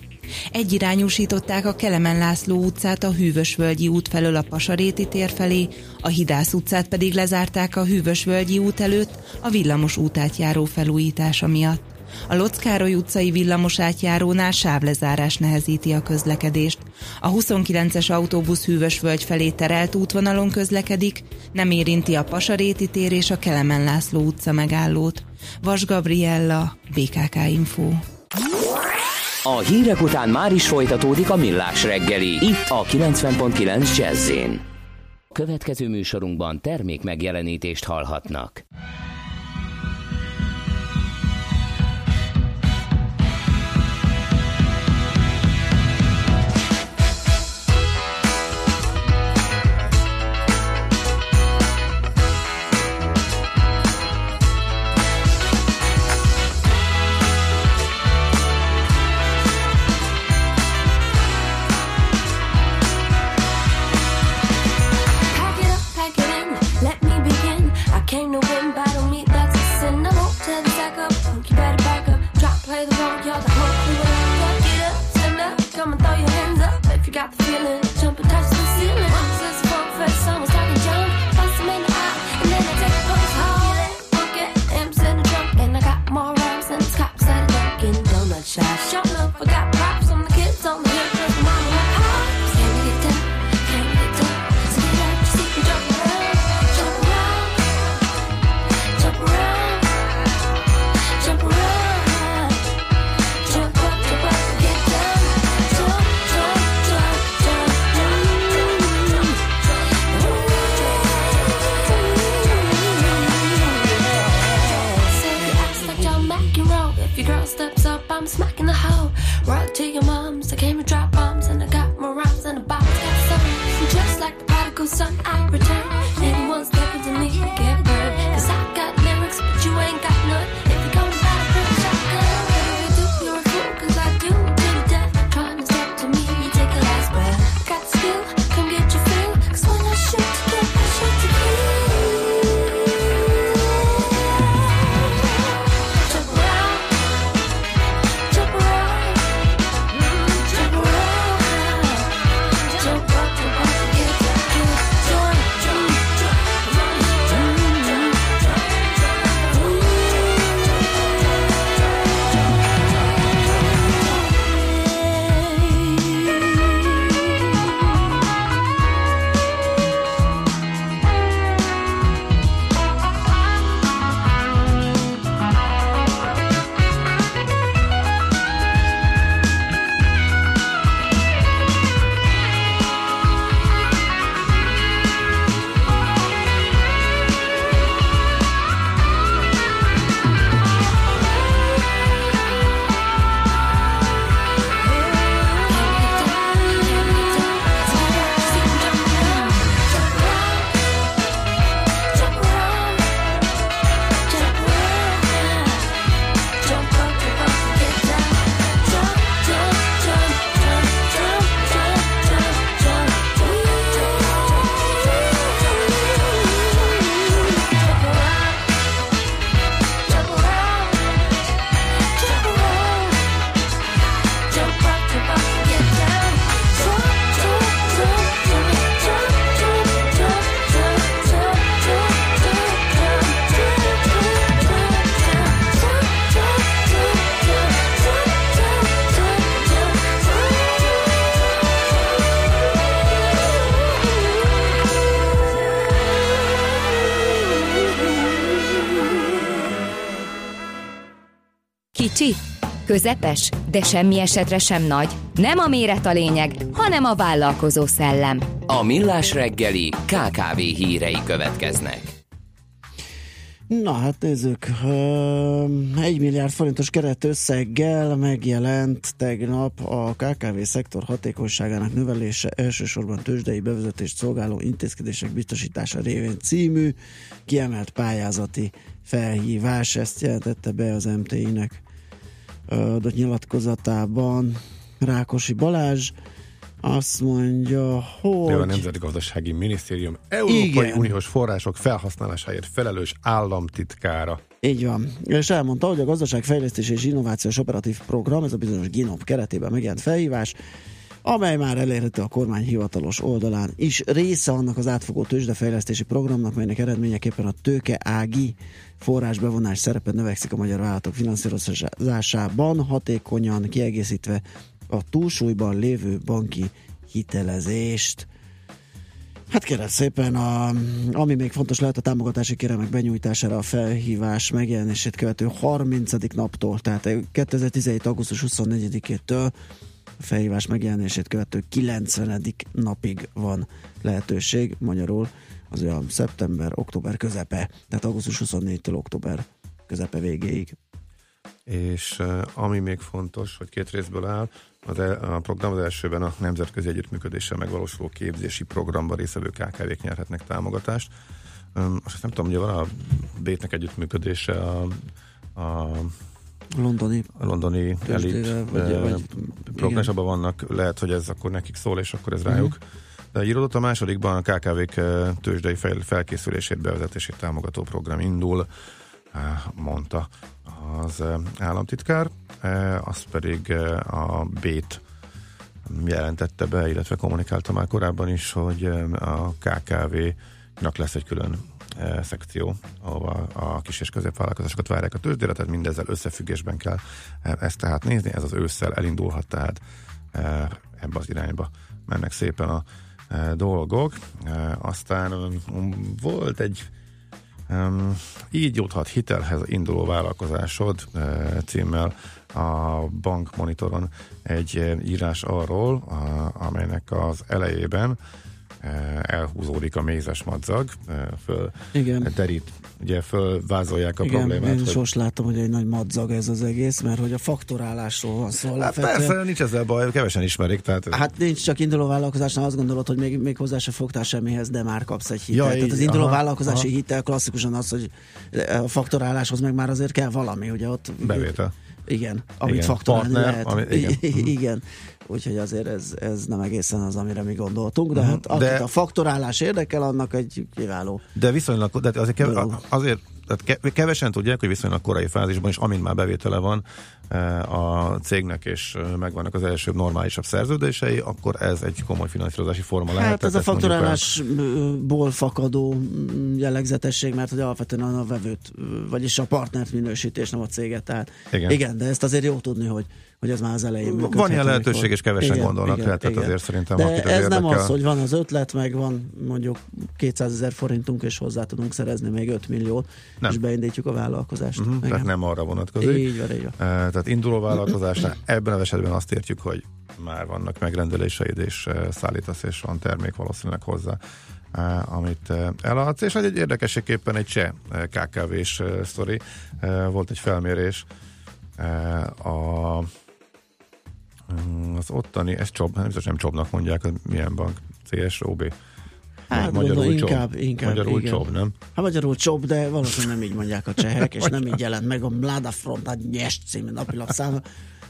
Egyirányúsították a Kelemen László utcát a Hűvösvölgyi út felől a Pasaréti tér felé, a Hidász utcát pedig lezárták a Hűvösvölgyi út előtt a villamos útát járó felújítása miatt. A Lockároly utcai villamos átjárónál sávlezárás nehezíti a közlekedést. A 29-es autóbusz Hűvösvölgy felé terelt útvonalon közlekedik, nem érinti a Pasaréti tér és a Kelemen László utca megállót. Vas Gabriella, BKK Info. A hírek után már is folytatódik a millás reggeli, itt a 90.9 jazz Következő műsorunkban termék megjelenítést hallhatnak. Közepes, de semmi esetre sem nagy. Nem a méret a lényeg, hanem a vállalkozó szellem. A Millás reggeli KKV hírei következnek. Na hát nézzük, egy milliárd forintos keretösszeggel megjelent tegnap a KKV szektor hatékonyságának növelése elsősorban tőzsdei bevezetést szolgáló intézkedések biztosítása révén című kiemelt pályázati felhívás, ezt jelentette be az MTI-nek adott nyilatkozatában Rákosi Balázs, azt mondja, hogy... a Nemzeti Gazdasági Minisztérium Európai Igen. Uniós források felhasználásáért felelős államtitkára. Így van. És elmondta, hogy a Gazdaságfejlesztés és Innovációs Operatív Program, ez a bizonyos GINOP keretében megjelent felhívás, amely már elérhető a kormány hivatalos oldalán is. Része annak az átfogó tőzsdefejlesztési programnak, melynek eredményeképpen a tőke ági forrásbevonás szerepe növekszik a magyar vállalatok finanszírozásában, hatékonyan kiegészítve a túlsúlyban lévő banki hitelezést. Hát kérem szépen, a, ami még fontos lehet a támogatási kéremek benyújtására a felhívás megjelenését követő 30. naptól, tehát 2017. augusztus 24-től a felhívás megjelenését követő 90. napig van lehetőség, magyarul az olyan szeptember, október közepe, tehát augusztus 24-től október közepe végéig. És ami még fontos, hogy két részből áll, az el, a program az elsőben a nemzetközi együttműködéssel megvalósuló képzési programban részvevő KKV-k nyerhetnek támogatást. Um, azt nem tudom, hogy van a Bétnek együttműködése a, a londoni, a londoni elit vagy, vannak, lehet, hogy ez akkor nekik szól, és akkor ez uh-huh. rájuk. De írodott a másodikban a KKV-k tőzsdei fel, felkészülését, bevezetését támogató program indul, mondta az államtitkár, az pedig a Bét jelentette be, illetve kommunikálta már korábban is, hogy a KKV-nak lesz egy külön szekció, ahova a kis és középvállalkozásokat várják a tőzsdére, tehát mindezzel összefüggésben kell ezt tehát nézni, ez az ősszel elindulhat, tehát ebbe az irányba mennek szépen a dolgok. Aztán volt egy Um, így juthat hitelhez induló vállalkozásod uh, címmel a bankmonitoron egy írás arról, a, amelynek az elejében elhúzódik a mézes madzag, föl Igen. derít, ugye fölvázolják a Igen, problémát. Én hogy... most látom, hogy egy nagy madzag ez az egész, mert hogy a faktorálásról van szó. Hát persze, nincs ezzel baj, kevesen ismerik. Tehát... Hát nincs csak induló vállalkozásnál, azt gondolod, hogy még, még hozzá se fogtál semmihez, de már kapsz egy hitelt. Ja, tehát az induló aha, vállalkozási aha. hitel klasszikusan az, hogy a faktoráláshoz meg már azért kell valami, ugye ott... Bevétel. Igen, amit igen, faktorálni partner, lehet. Ami, igen. igen. Úgyhogy azért ez, ez nem egészen az, amire mi gondoltunk, de uh-huh. hát akit de, a faktorálás érdekel, annak egy kiváló. De viszonylag, de azért, kev, azért tehát kevesen tudják, hogy viszonylag korai fázisban is, amint már bevétele van eh, a cégnek, és eh, megvannak az első normálisabb szerződései, akkor ez egy komoly finanszírozási forma hát lehet. Hát ez a faktorálásból fakadó mm, jellegzetesség, mert hogy alapvetően a vevőt, vagyis a partnert minősítés, nem a céget. Tehát igen. igen, de ezt azért jó tudni, hogy hogy ez már az elején működhet. Van ilyen lehetőség, amikor... és kevesen igen, gondolnak igen, rá, tehát igen. azért szerintem De ez érdekel... nem az, hogy van az ötlet, meg van mondjuk 200 ezer forintunk, és hozzá tudunk szerezni még 5 milliót, nem. és beindítjuk a vállalkozást. Uh-huh, tehát nem arra vonatkozik. Így van, így van. Tehát induló vállalkozásnál ebben az esetben azt értjük, hogy már vannak megrendeléseid, és szállítasz, és van termék valószínűleg hozzá amit eladsz, és egy érdekességképpen egy cseh KKV-s sztori. Volt egy felmérés a az ottani, ez csob, nem biztos nem csobnak mondják, hogy milyen bank, CSOB. Hát magyarul gondolom, inkább, csob. inkább, magyarul igen. csob, nem? Hát magyarul csob, de valószínűleg nem így mondják a csehek, és nem így jelent meg a Mlada Fronta Nyes című napilapszáma.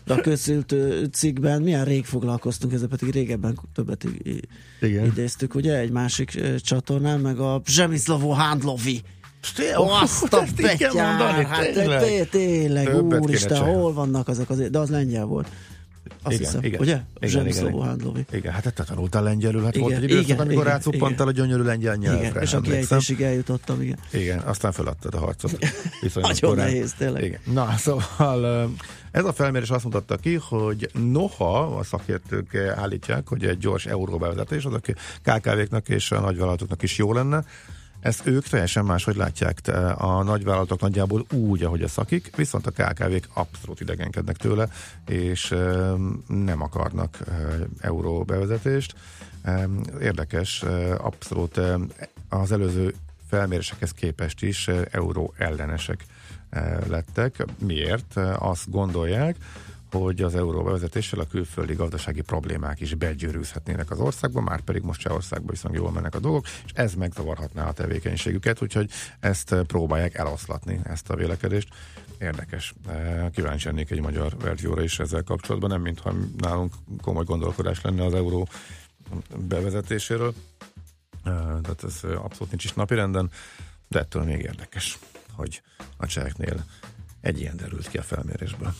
De a közült cikkben milyen rég foglalkoztunk, ezzel pedig régebben többet Igen. idéztük, ugye, egy másik csatornán, meg a Zsemiszlavó Hándlovi azt a betyár, hát tényleg, tényleg úristen, hol vannak azok azért, de az lengyel volt. Azt igen, hiszem, igen, ugye? Igen, igen, igen, igen, hát te tanultál lengyelül, hát igen, volt egy időszak, igen, amikor rácuppantál a gyönyörű lengyel nyelvre. Igen, és a kiejtésig eljutottam, igen. Igen, aztán feladtad a harcot. Nagyon nehéz, tényleg. Igen. Na, szóval ez a felmérés azt mutatta ki, hogy noha a szakértők állítják, hogy egy gyors euróbevezetés az a KKV-knak és a nagyvállalatoknak is jó lenne, Ezt ők teljesen máshogy látják. A nagyvállalatok nagyjából úgy, ahogy a szakik, viszont a KKV-k abszolút idegenkednek tőle, és nem akarnak ö, euró bevezetést. Érdekes, ö, abszolút az előző felmérésekhez képest is ö, euró ellenesek lettek. Miért? Azt gondolják, hogy az euró bevezetéssel a külföldi gazdasági problémák is begyűrűzhetnének az országba, már pedig most Csehországban viszont jól mennek a dolgok, és ez megzavarhatná a tevékenységüket, úgyhogy ezt eh, próbálják eloszlatni, ezt a vélekedést. Érdekes. Eh, Kíváncsi lennék egy magyar verzióra is ezzel kapcsolatban, nem mintha nálunk komoly gondolkodás lenne az euró bevezetéséről. Eh, Tehát ez abszolút nincs is napirenden, de ettől még érdekes, hogy a cseheknél egy ilyen derült ki a felmérésből.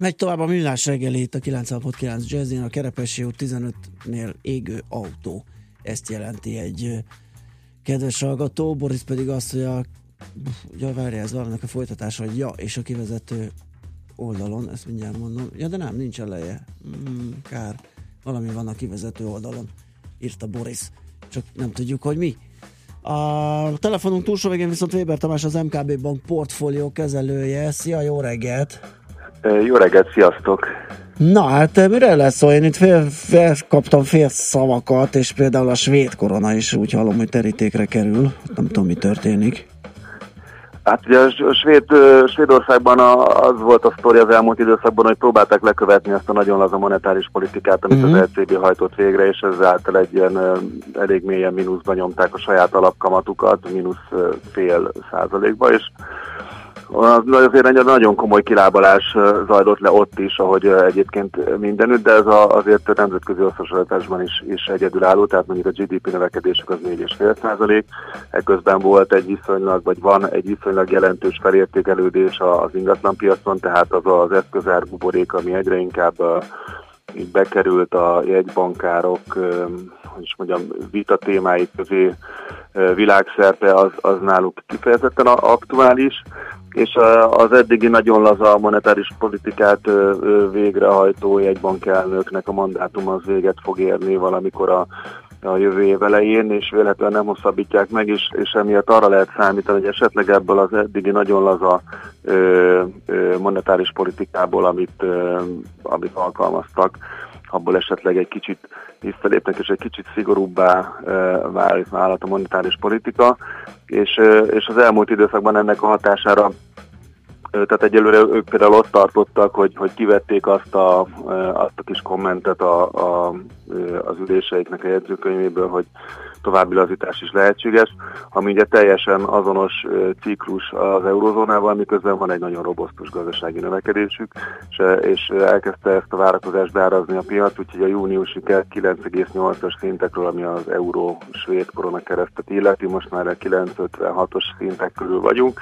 Megy tovább a millás reggeli itt a 9.9 Jazzin, a Kerepesi út 15-nél égő autó. Ezt jelenti egy kedves hallgató, Boris pedig azt, hogy a ja, várja, ez valamnak a folytatása, hogy ja, és a kivezető oldalon, ezt mindjárt mondom, ja, de nem, nincs eleje. Mm, kár, valami van a kivezető oldalon, írta Boris, csak nem tudjuk, hogy mi. A telefonunk túlsó végén viszont Weber Tamás az MKB Bank portfólió kezelője. Szia, jó reggelt! Jó reggelt, sziasztok! Na hát mire lesz szó? Én itt fél, fél, kaptam fél szavakat, és például a svéd korona is úgy hallom, hogy terítékre kerül. Nem tudom, mi történik. Hát ugye a Svéd, Svédországban a, az volt a sztori az elmúlt időszakban, hogy próbálták lekövetni ezt a nagyon laza monetáris politikát, amit Mhm. az LCB hajtott végre, és ezáltal egy ilyen elég mélyen mínuszba nyomták a saját alapkamatukat, mínusz fél százalékba, és azért nagyon komoly kilábalás zajlott le ott is, ahogy egyébként mindenütt, de ez a, azért a nemzetközi összehasonlításban is, is egyedülálló, tehát mondjuk a GDP növekedésük az 4,5 százalék, ekközben volt egy viszonylag, vagy van egy viszonylag jelentős felértékelődés az ingatlanpiacon, tehát az az eszközár buborék, ami egyre inkább így bekerült a jegybankárok, hogy is mondjam, vita témái közé világszerte, az, az náluk kifejezetten aktuális, és az eddigi nagyon laza monetáris politikát végrehajtó jegybankelnöknek a mandátum az véget fog érni valamikor a a jövő év elején, és véletlenül nem hosszabbítják meg, és, és emiatt arra lehet számítani, hogy esetleg ebből az eddigi nagyon laza ö, ö, monetáris politikából, amit, ö, amit alkalmaztak, abból esetleg egy kicsit visszalépnek, és egy kicsit szigorúbbá vált válhat a monetáris politika, és, és az elmúlt időszakban ennek a hatására tehát egyelőre ők például ott tartottak, hogy, hogy kivették azt a, azt a kis kommentet a, a, az üléseiknek a jegyzőkönyvéből, hogy további lazítás is lehetséges, ami ugye teljesen azonos ciklus az eurozónával, miközben van egy nagyon robosztus gazdasági növekedésük, és, és elkezdte ezt a várakozást beárazni a piac, úgyhogy a júniusi 9,8-as szintekről, ami az euró svéd korona keresztet illeti, most már a 9,56-os szintek körül vagyunk,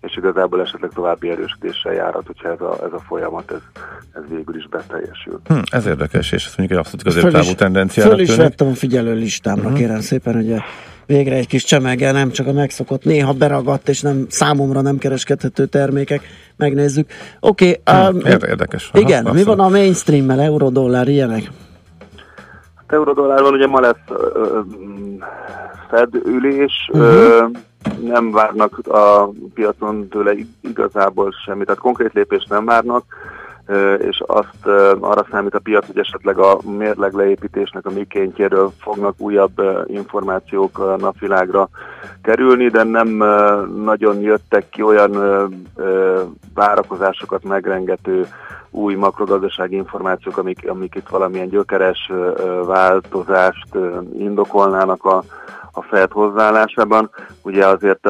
és igazából esetleg további erősödéssel járhat, hogyha ez a, ez a folyamat ez, ez végül is beteljesül. Hm, ez érdekes, és azt mondjuk egy abszolút Föl középtávú is- tendenciának Föl is tűnik. vettem a figyelő listámra, Mhm. uh-huh. kérem szépen, hogy a végre egy kis csemege, nem csak a megszokott, néha beragadt, és nem számomra nem kereskedhető termékek. Megnézzük. Oké, okay, Hm, um, érde- érdekes. Aha, igen, mi abszolút. van a mainstreammel, eurodollár, ilyenek? Hát eurodollárban ugye ma lesz ö, Fed ülés, Mhm. ö, nem várnak a piacon tőle ig- igazából semmit, tehát konkrét lépést nem várnak, és azt arra számít a piac, hogy esetleg a mérleg leépítésnek a mikéntjéről fognak újabb információk napvilágra kerülni, de nem nagyon jöttek ki olyan várakozásokat megrengető új makrogazdasági információk, amik, amik itt valamilyen gyökeres változást indokolnának a, a Fed hozzáállásában. Ugye azért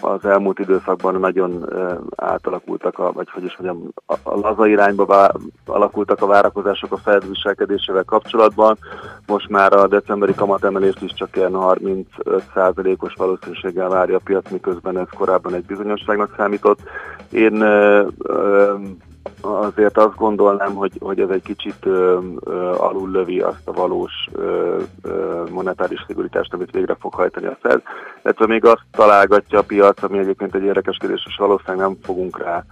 az elmúlt időszakban nagyon átalakultak, a, vagy hogy is mondjam, a laza irányba vá, alakultak a várakozások a Fed viselkedésével kapcsolatban. Most már a decemberi kamatemelést is csak ilyen 35%-os valószínűséggel várja a piac, miközben ez korábban egy bizonyosságnak számított. Én ö, ö, azért azt gondolnám, hogy, hogy ez egy kicsit ö, ö, alullövi azt a valós ö, ö, monetáris szigorítást, amit végre fog hajtani a Fed. Illetve még azt találgatja a piac, ami egyébként egy érdekes kérdés, és valószínűleg nem fogunk rá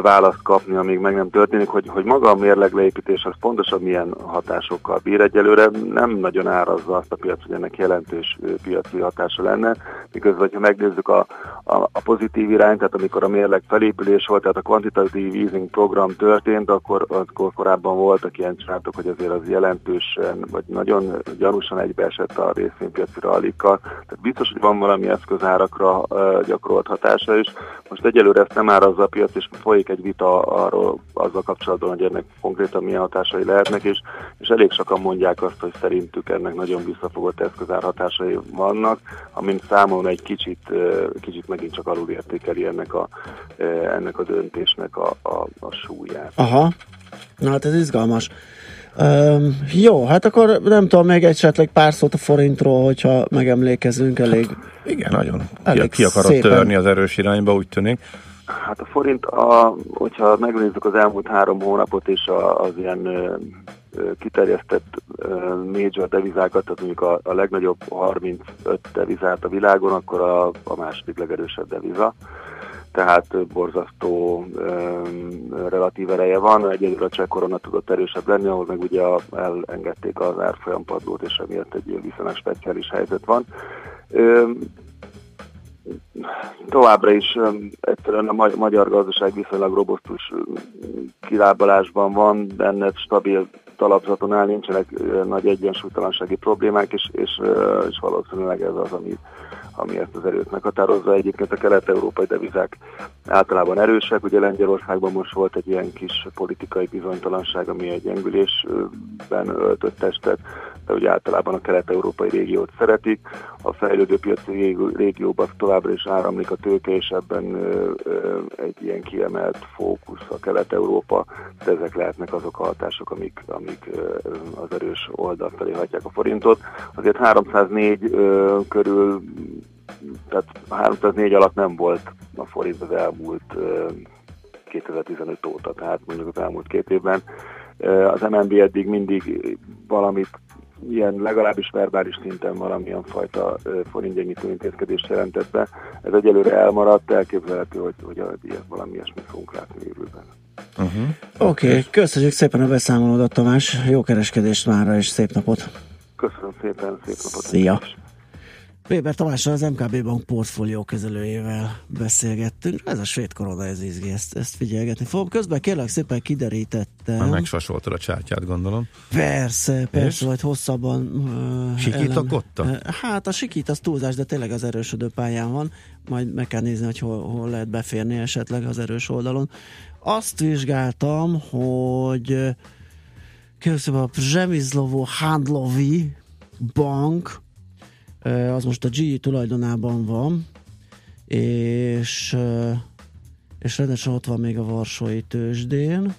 választ kapni, amíg meg nem történik, hogy, hogy maga a mérleg leépítés az pontosan milyen hatásokkal bír. Egyelőre nem nagyon árazza azt a piac, hogy ennek jelentős piaci hatása lenne, miközben, ha megnézzük a, a, a pozitív irányt, tehát amikor a mérleg felépülés volt, tehát a quantitative easing program történt, akkor, akkor korábban voltak ilyen csináltok, hogy azért az jelentősen, vagy nagyon gyanúsan egybeesett a részvénypiaci rallikkal. Tehát biztos, hogy van valami eszközárakra gyakorolt hatása is. Most egyelőre ezt nem árazza a piac, és folyik egy vita arról azzal kapcsolatban, hogy ennek konkrétan milyen hatásai lehetnek, és, és elég sokan mondják azt, hogy szerintük ennek nagyon visszafogott eszközár hatásai vannak, amint számomra egy kicsit, kicsit megint csak alul értékeli ennek a, ennek a döntésnek a, a, a súlyát. Aha, na hát ez izgalmas. Um, jó, hát akkor nem tudom, még esetleg pár szót a forintról, hogyha megemlékezünk elég. Igen, nagyon. Ki, Elég ki akarod szépen. törni az erős irányba, úgy tűnik. Hát a forint, a, hogyha megnézzük az elmúlt három hónapot és a, az ilyen ö, kiterjesztett ö, major devizákat, tehát mondjuk a, a legnagyobb 35 devizát a világon, akkor a, a második legerősebb deviza. Tehát borzasztó ö, relatív ereje van. Egyedül a cseh korona tudott erősebb lenni, ahol meg ugye elengedték az árfolyampadlót, és emiatt egy viszonylag speciális helyzet van. Továbbra is egyszerűen a ma- magyar gazdaság viszonylag robosztus kilábalásban van, benne stabil talapzaton áll, nincsenek nagy egyensúlytalansági problémák, és, és, és valószínűleg ez az, ami, ami ezt az erőt meghatározza. Egyébként a kelet-európai devizák általában erősek, ugye Lengyelországban most volt egy ilyen kis politikai bizonytalanság, ami egy gyengülésben öltött testet, de ugye általában a kelet-európai régiót szeretik. A fejlődő piaci régió- régióban továbbra is áramlik a tőke, és ebben egy ilyen kiemelt fókusz a Kelet-Európa, de ezek lehetnek azok a hatások, amik, amik az erős oldal felé hagyják a forintot. Azért 304 ö, körül tehát 304 alatt nem volt a forint az elmúlt ö, 2015 óta, tehát mondjuk az elmúlt két évben. Az MNB eddig mindig valamit ilyen legalábbis verbális szinten valamilyen fajta forintgyengítő intézkedést jelentett be. Ez egyelőre elmaradt, elképzelhető, hogy, hogy a- ilyet valami ilyesmit fogunk látni jövőben. Uh-huh. Oké, okay, köszönjük szépen a beszámolódat, Tamás. Jó kereskedést mára, és szép napot. Köszönöm szépen, szép napot! Szia! Weber Tamással, az MKB Bank portfólió kezelőjével beszélgettünk. Ez a svéd korona, ez izgi, ezt, ezt figyelgetni fogom. Közben kérlek szépen kiderítettem. Már megsasoltad a csártyát, gondolom. Persze, persze, És? vagy hosszabban. Uh, Sikítakotta? Hát a sikít az túlzás, de tényleg az erősödő pályán van. Majd meg kell nézni, hogy hol, hol lehet beférni esetleg az erős oldalon. Azt vizsgáltam, hogy Köszönöm a Przemyslovo Handlovi Bank, az most a GE tulajdonában van, és, és rendesen ott van még a Varsói tőzsdén,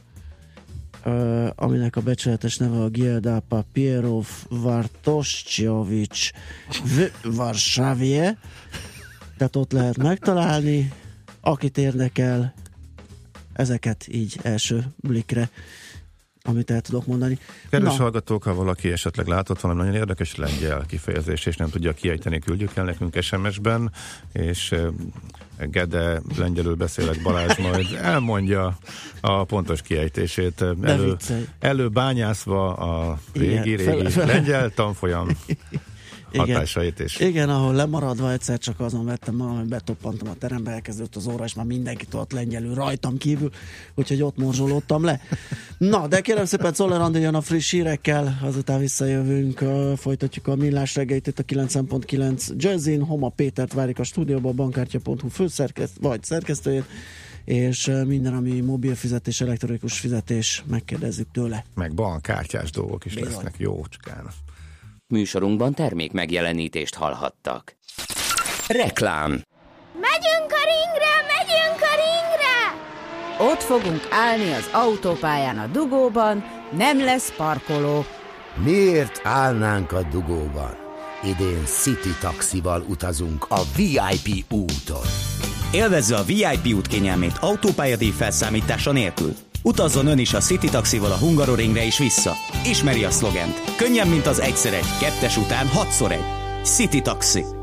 aminek a becsületes neve a Gilda Papierov Vartoszcsiovics v Varsávie, tehát ott lehet megtalálni, akit érdekel, ezeket így első blikre amit el tudok mondani. Kedves Na. hallgatók, ha valaki esetleg látott valami nagyon érdekes lengyel kifejezést, és nem tudja kiejteni, küldjük el nekünk SMS-ben, és Gede, lengyelül beszélek, Balázs majd elmondja a pontos kiejtését. Elő, viccelj. előbányászva a Igen, régi, fele- régi fele- lengyel tanfolyam Igen. hatásait is. Igen, ahol lemaradva egyszer csak azon vettem magam, hogy betoppantam a terembe, elkezdődött az óra, és már mindenki tudott lengyelül rajtam kívül, úgyhogy ott morzsolódtam le. Na, de kérem szépen, Czoller Andi jön a friss hírekkel, azután visszajövünk, folytatjuk a millás reggelit itt a 9.9 Jazzin, Homa Pétert várjuk a stúdióba, a bankkártya.hu főszerkeszt, vagy szerkesztőjét, és minden, ami mobil fizetés, elektronikus fizetés, megkérdezzük tőle. Meg bankkártyás dolgok is Bizony. lesznek jócskán. Műsorunkban termék megjelenítést hallhattak. Reklám Megyünk a ringre, megyünk a ringre! Ott fogunk állni az autópályán a dugóban, nem lesz parkoló. Miért állnánk a dugóban? Idén City taxival utazunk a VIP úton. Élvezze a VIP út kényelmét autópályadíj felszámítása nélkül. Utazzon ön is a City Taxival a Hungaroringre és vissza. Ismeri a szlogent. Könnyen, mint az egyszer egy, kettes után hatszor egy. City Taxi.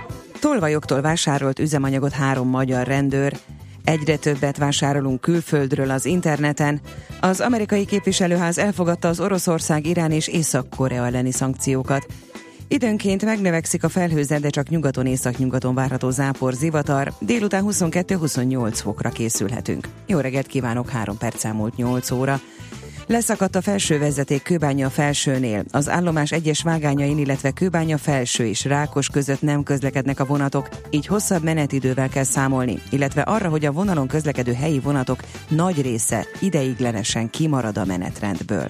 Tolvajoktól vásárolt üzemanyagot három magyar rendőr. Egyre többet vásárolunk külföldről az interneten. Az amerikai képviselőház elfogadta az Oroszország, Irán és Észak-Korea elleni szankciókat. Időnként megnövekszik a felhőzet, de csak nyugaton észak-nyugaton várható zápor, zivatar. Délután 22-28 fokra készülhetünk. Jó reggelt kívánok, 3 perc elmúlt 8 óra. Leszakadt a felső vezeték Kőbánya felsőnél. Az állomás egyes vágányain, illetve Kőbánya felső és Rákos között nem közlekednek a vonatok, így hosszabb menetidővel kell számolni, illetve arra, hogy a vonalon közlekedő helyi vonatok nagy része ideiglenesen kimarad a menetrendből.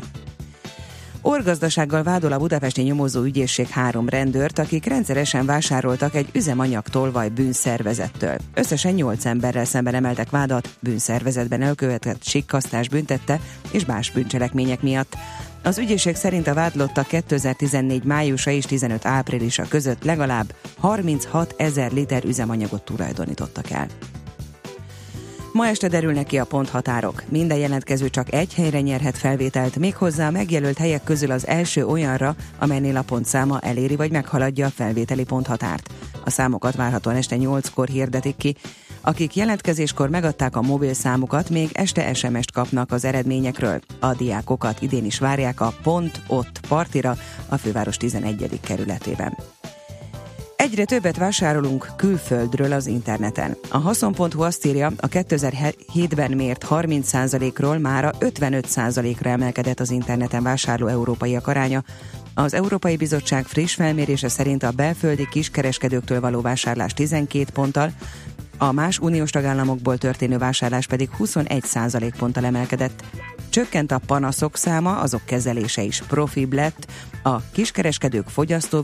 Orgazdasággal vádol a budapesti nyomozó ügyészség három rendőrt, akik rendszeresen vásároltak egy üzemanyag tolvaj bűnszervezettől. Összesen nyolc emberrel szemben emeltek vádat bűnszervezetben elkövetett sikkasztás büntette és más bűncselekmények miatt. Az ügyészség szerint a vádlotta 2014 májusa és 15 áprilisa között legalább 36 ezer liter üzemanyagot tulajdonítottak el. Ma este derülnek ki a ponthatárok. Minden jelentkező csak egy helyre nyerhet felvételt, méghozzá a megjelölt helyek közül az első olyanra, amelynél a pontszáma eléri vagy meghaladja a felvételi ponthatárt. A számokat várhatóan este 8-kor hirdetik ki. Akik jelentkezéskor megadták a mobil számukat, még este SMS-t kapnak az eredményekről. A diákokat idén is várják a Pont Ott partira a főváros 11. kerületében. Egyre többet vásárolunk külföldről az interneten. A haszon.hu azt írja, a 2007-ben mért 30%-ról mára 55%-ra emelkedett az interneten vásárló európaiak aránya. Az Európai Bizottság friss felmérése szerint a belföldi kiskereskedőktől való vásárlás 12 ponttal, a más uniós tagállamokból történő vásárlás pedig 21% ponttal emelkedett. Csökkent a panaszok száma, azok kezelése is profibb lett, a kiskereskedők fogyasztó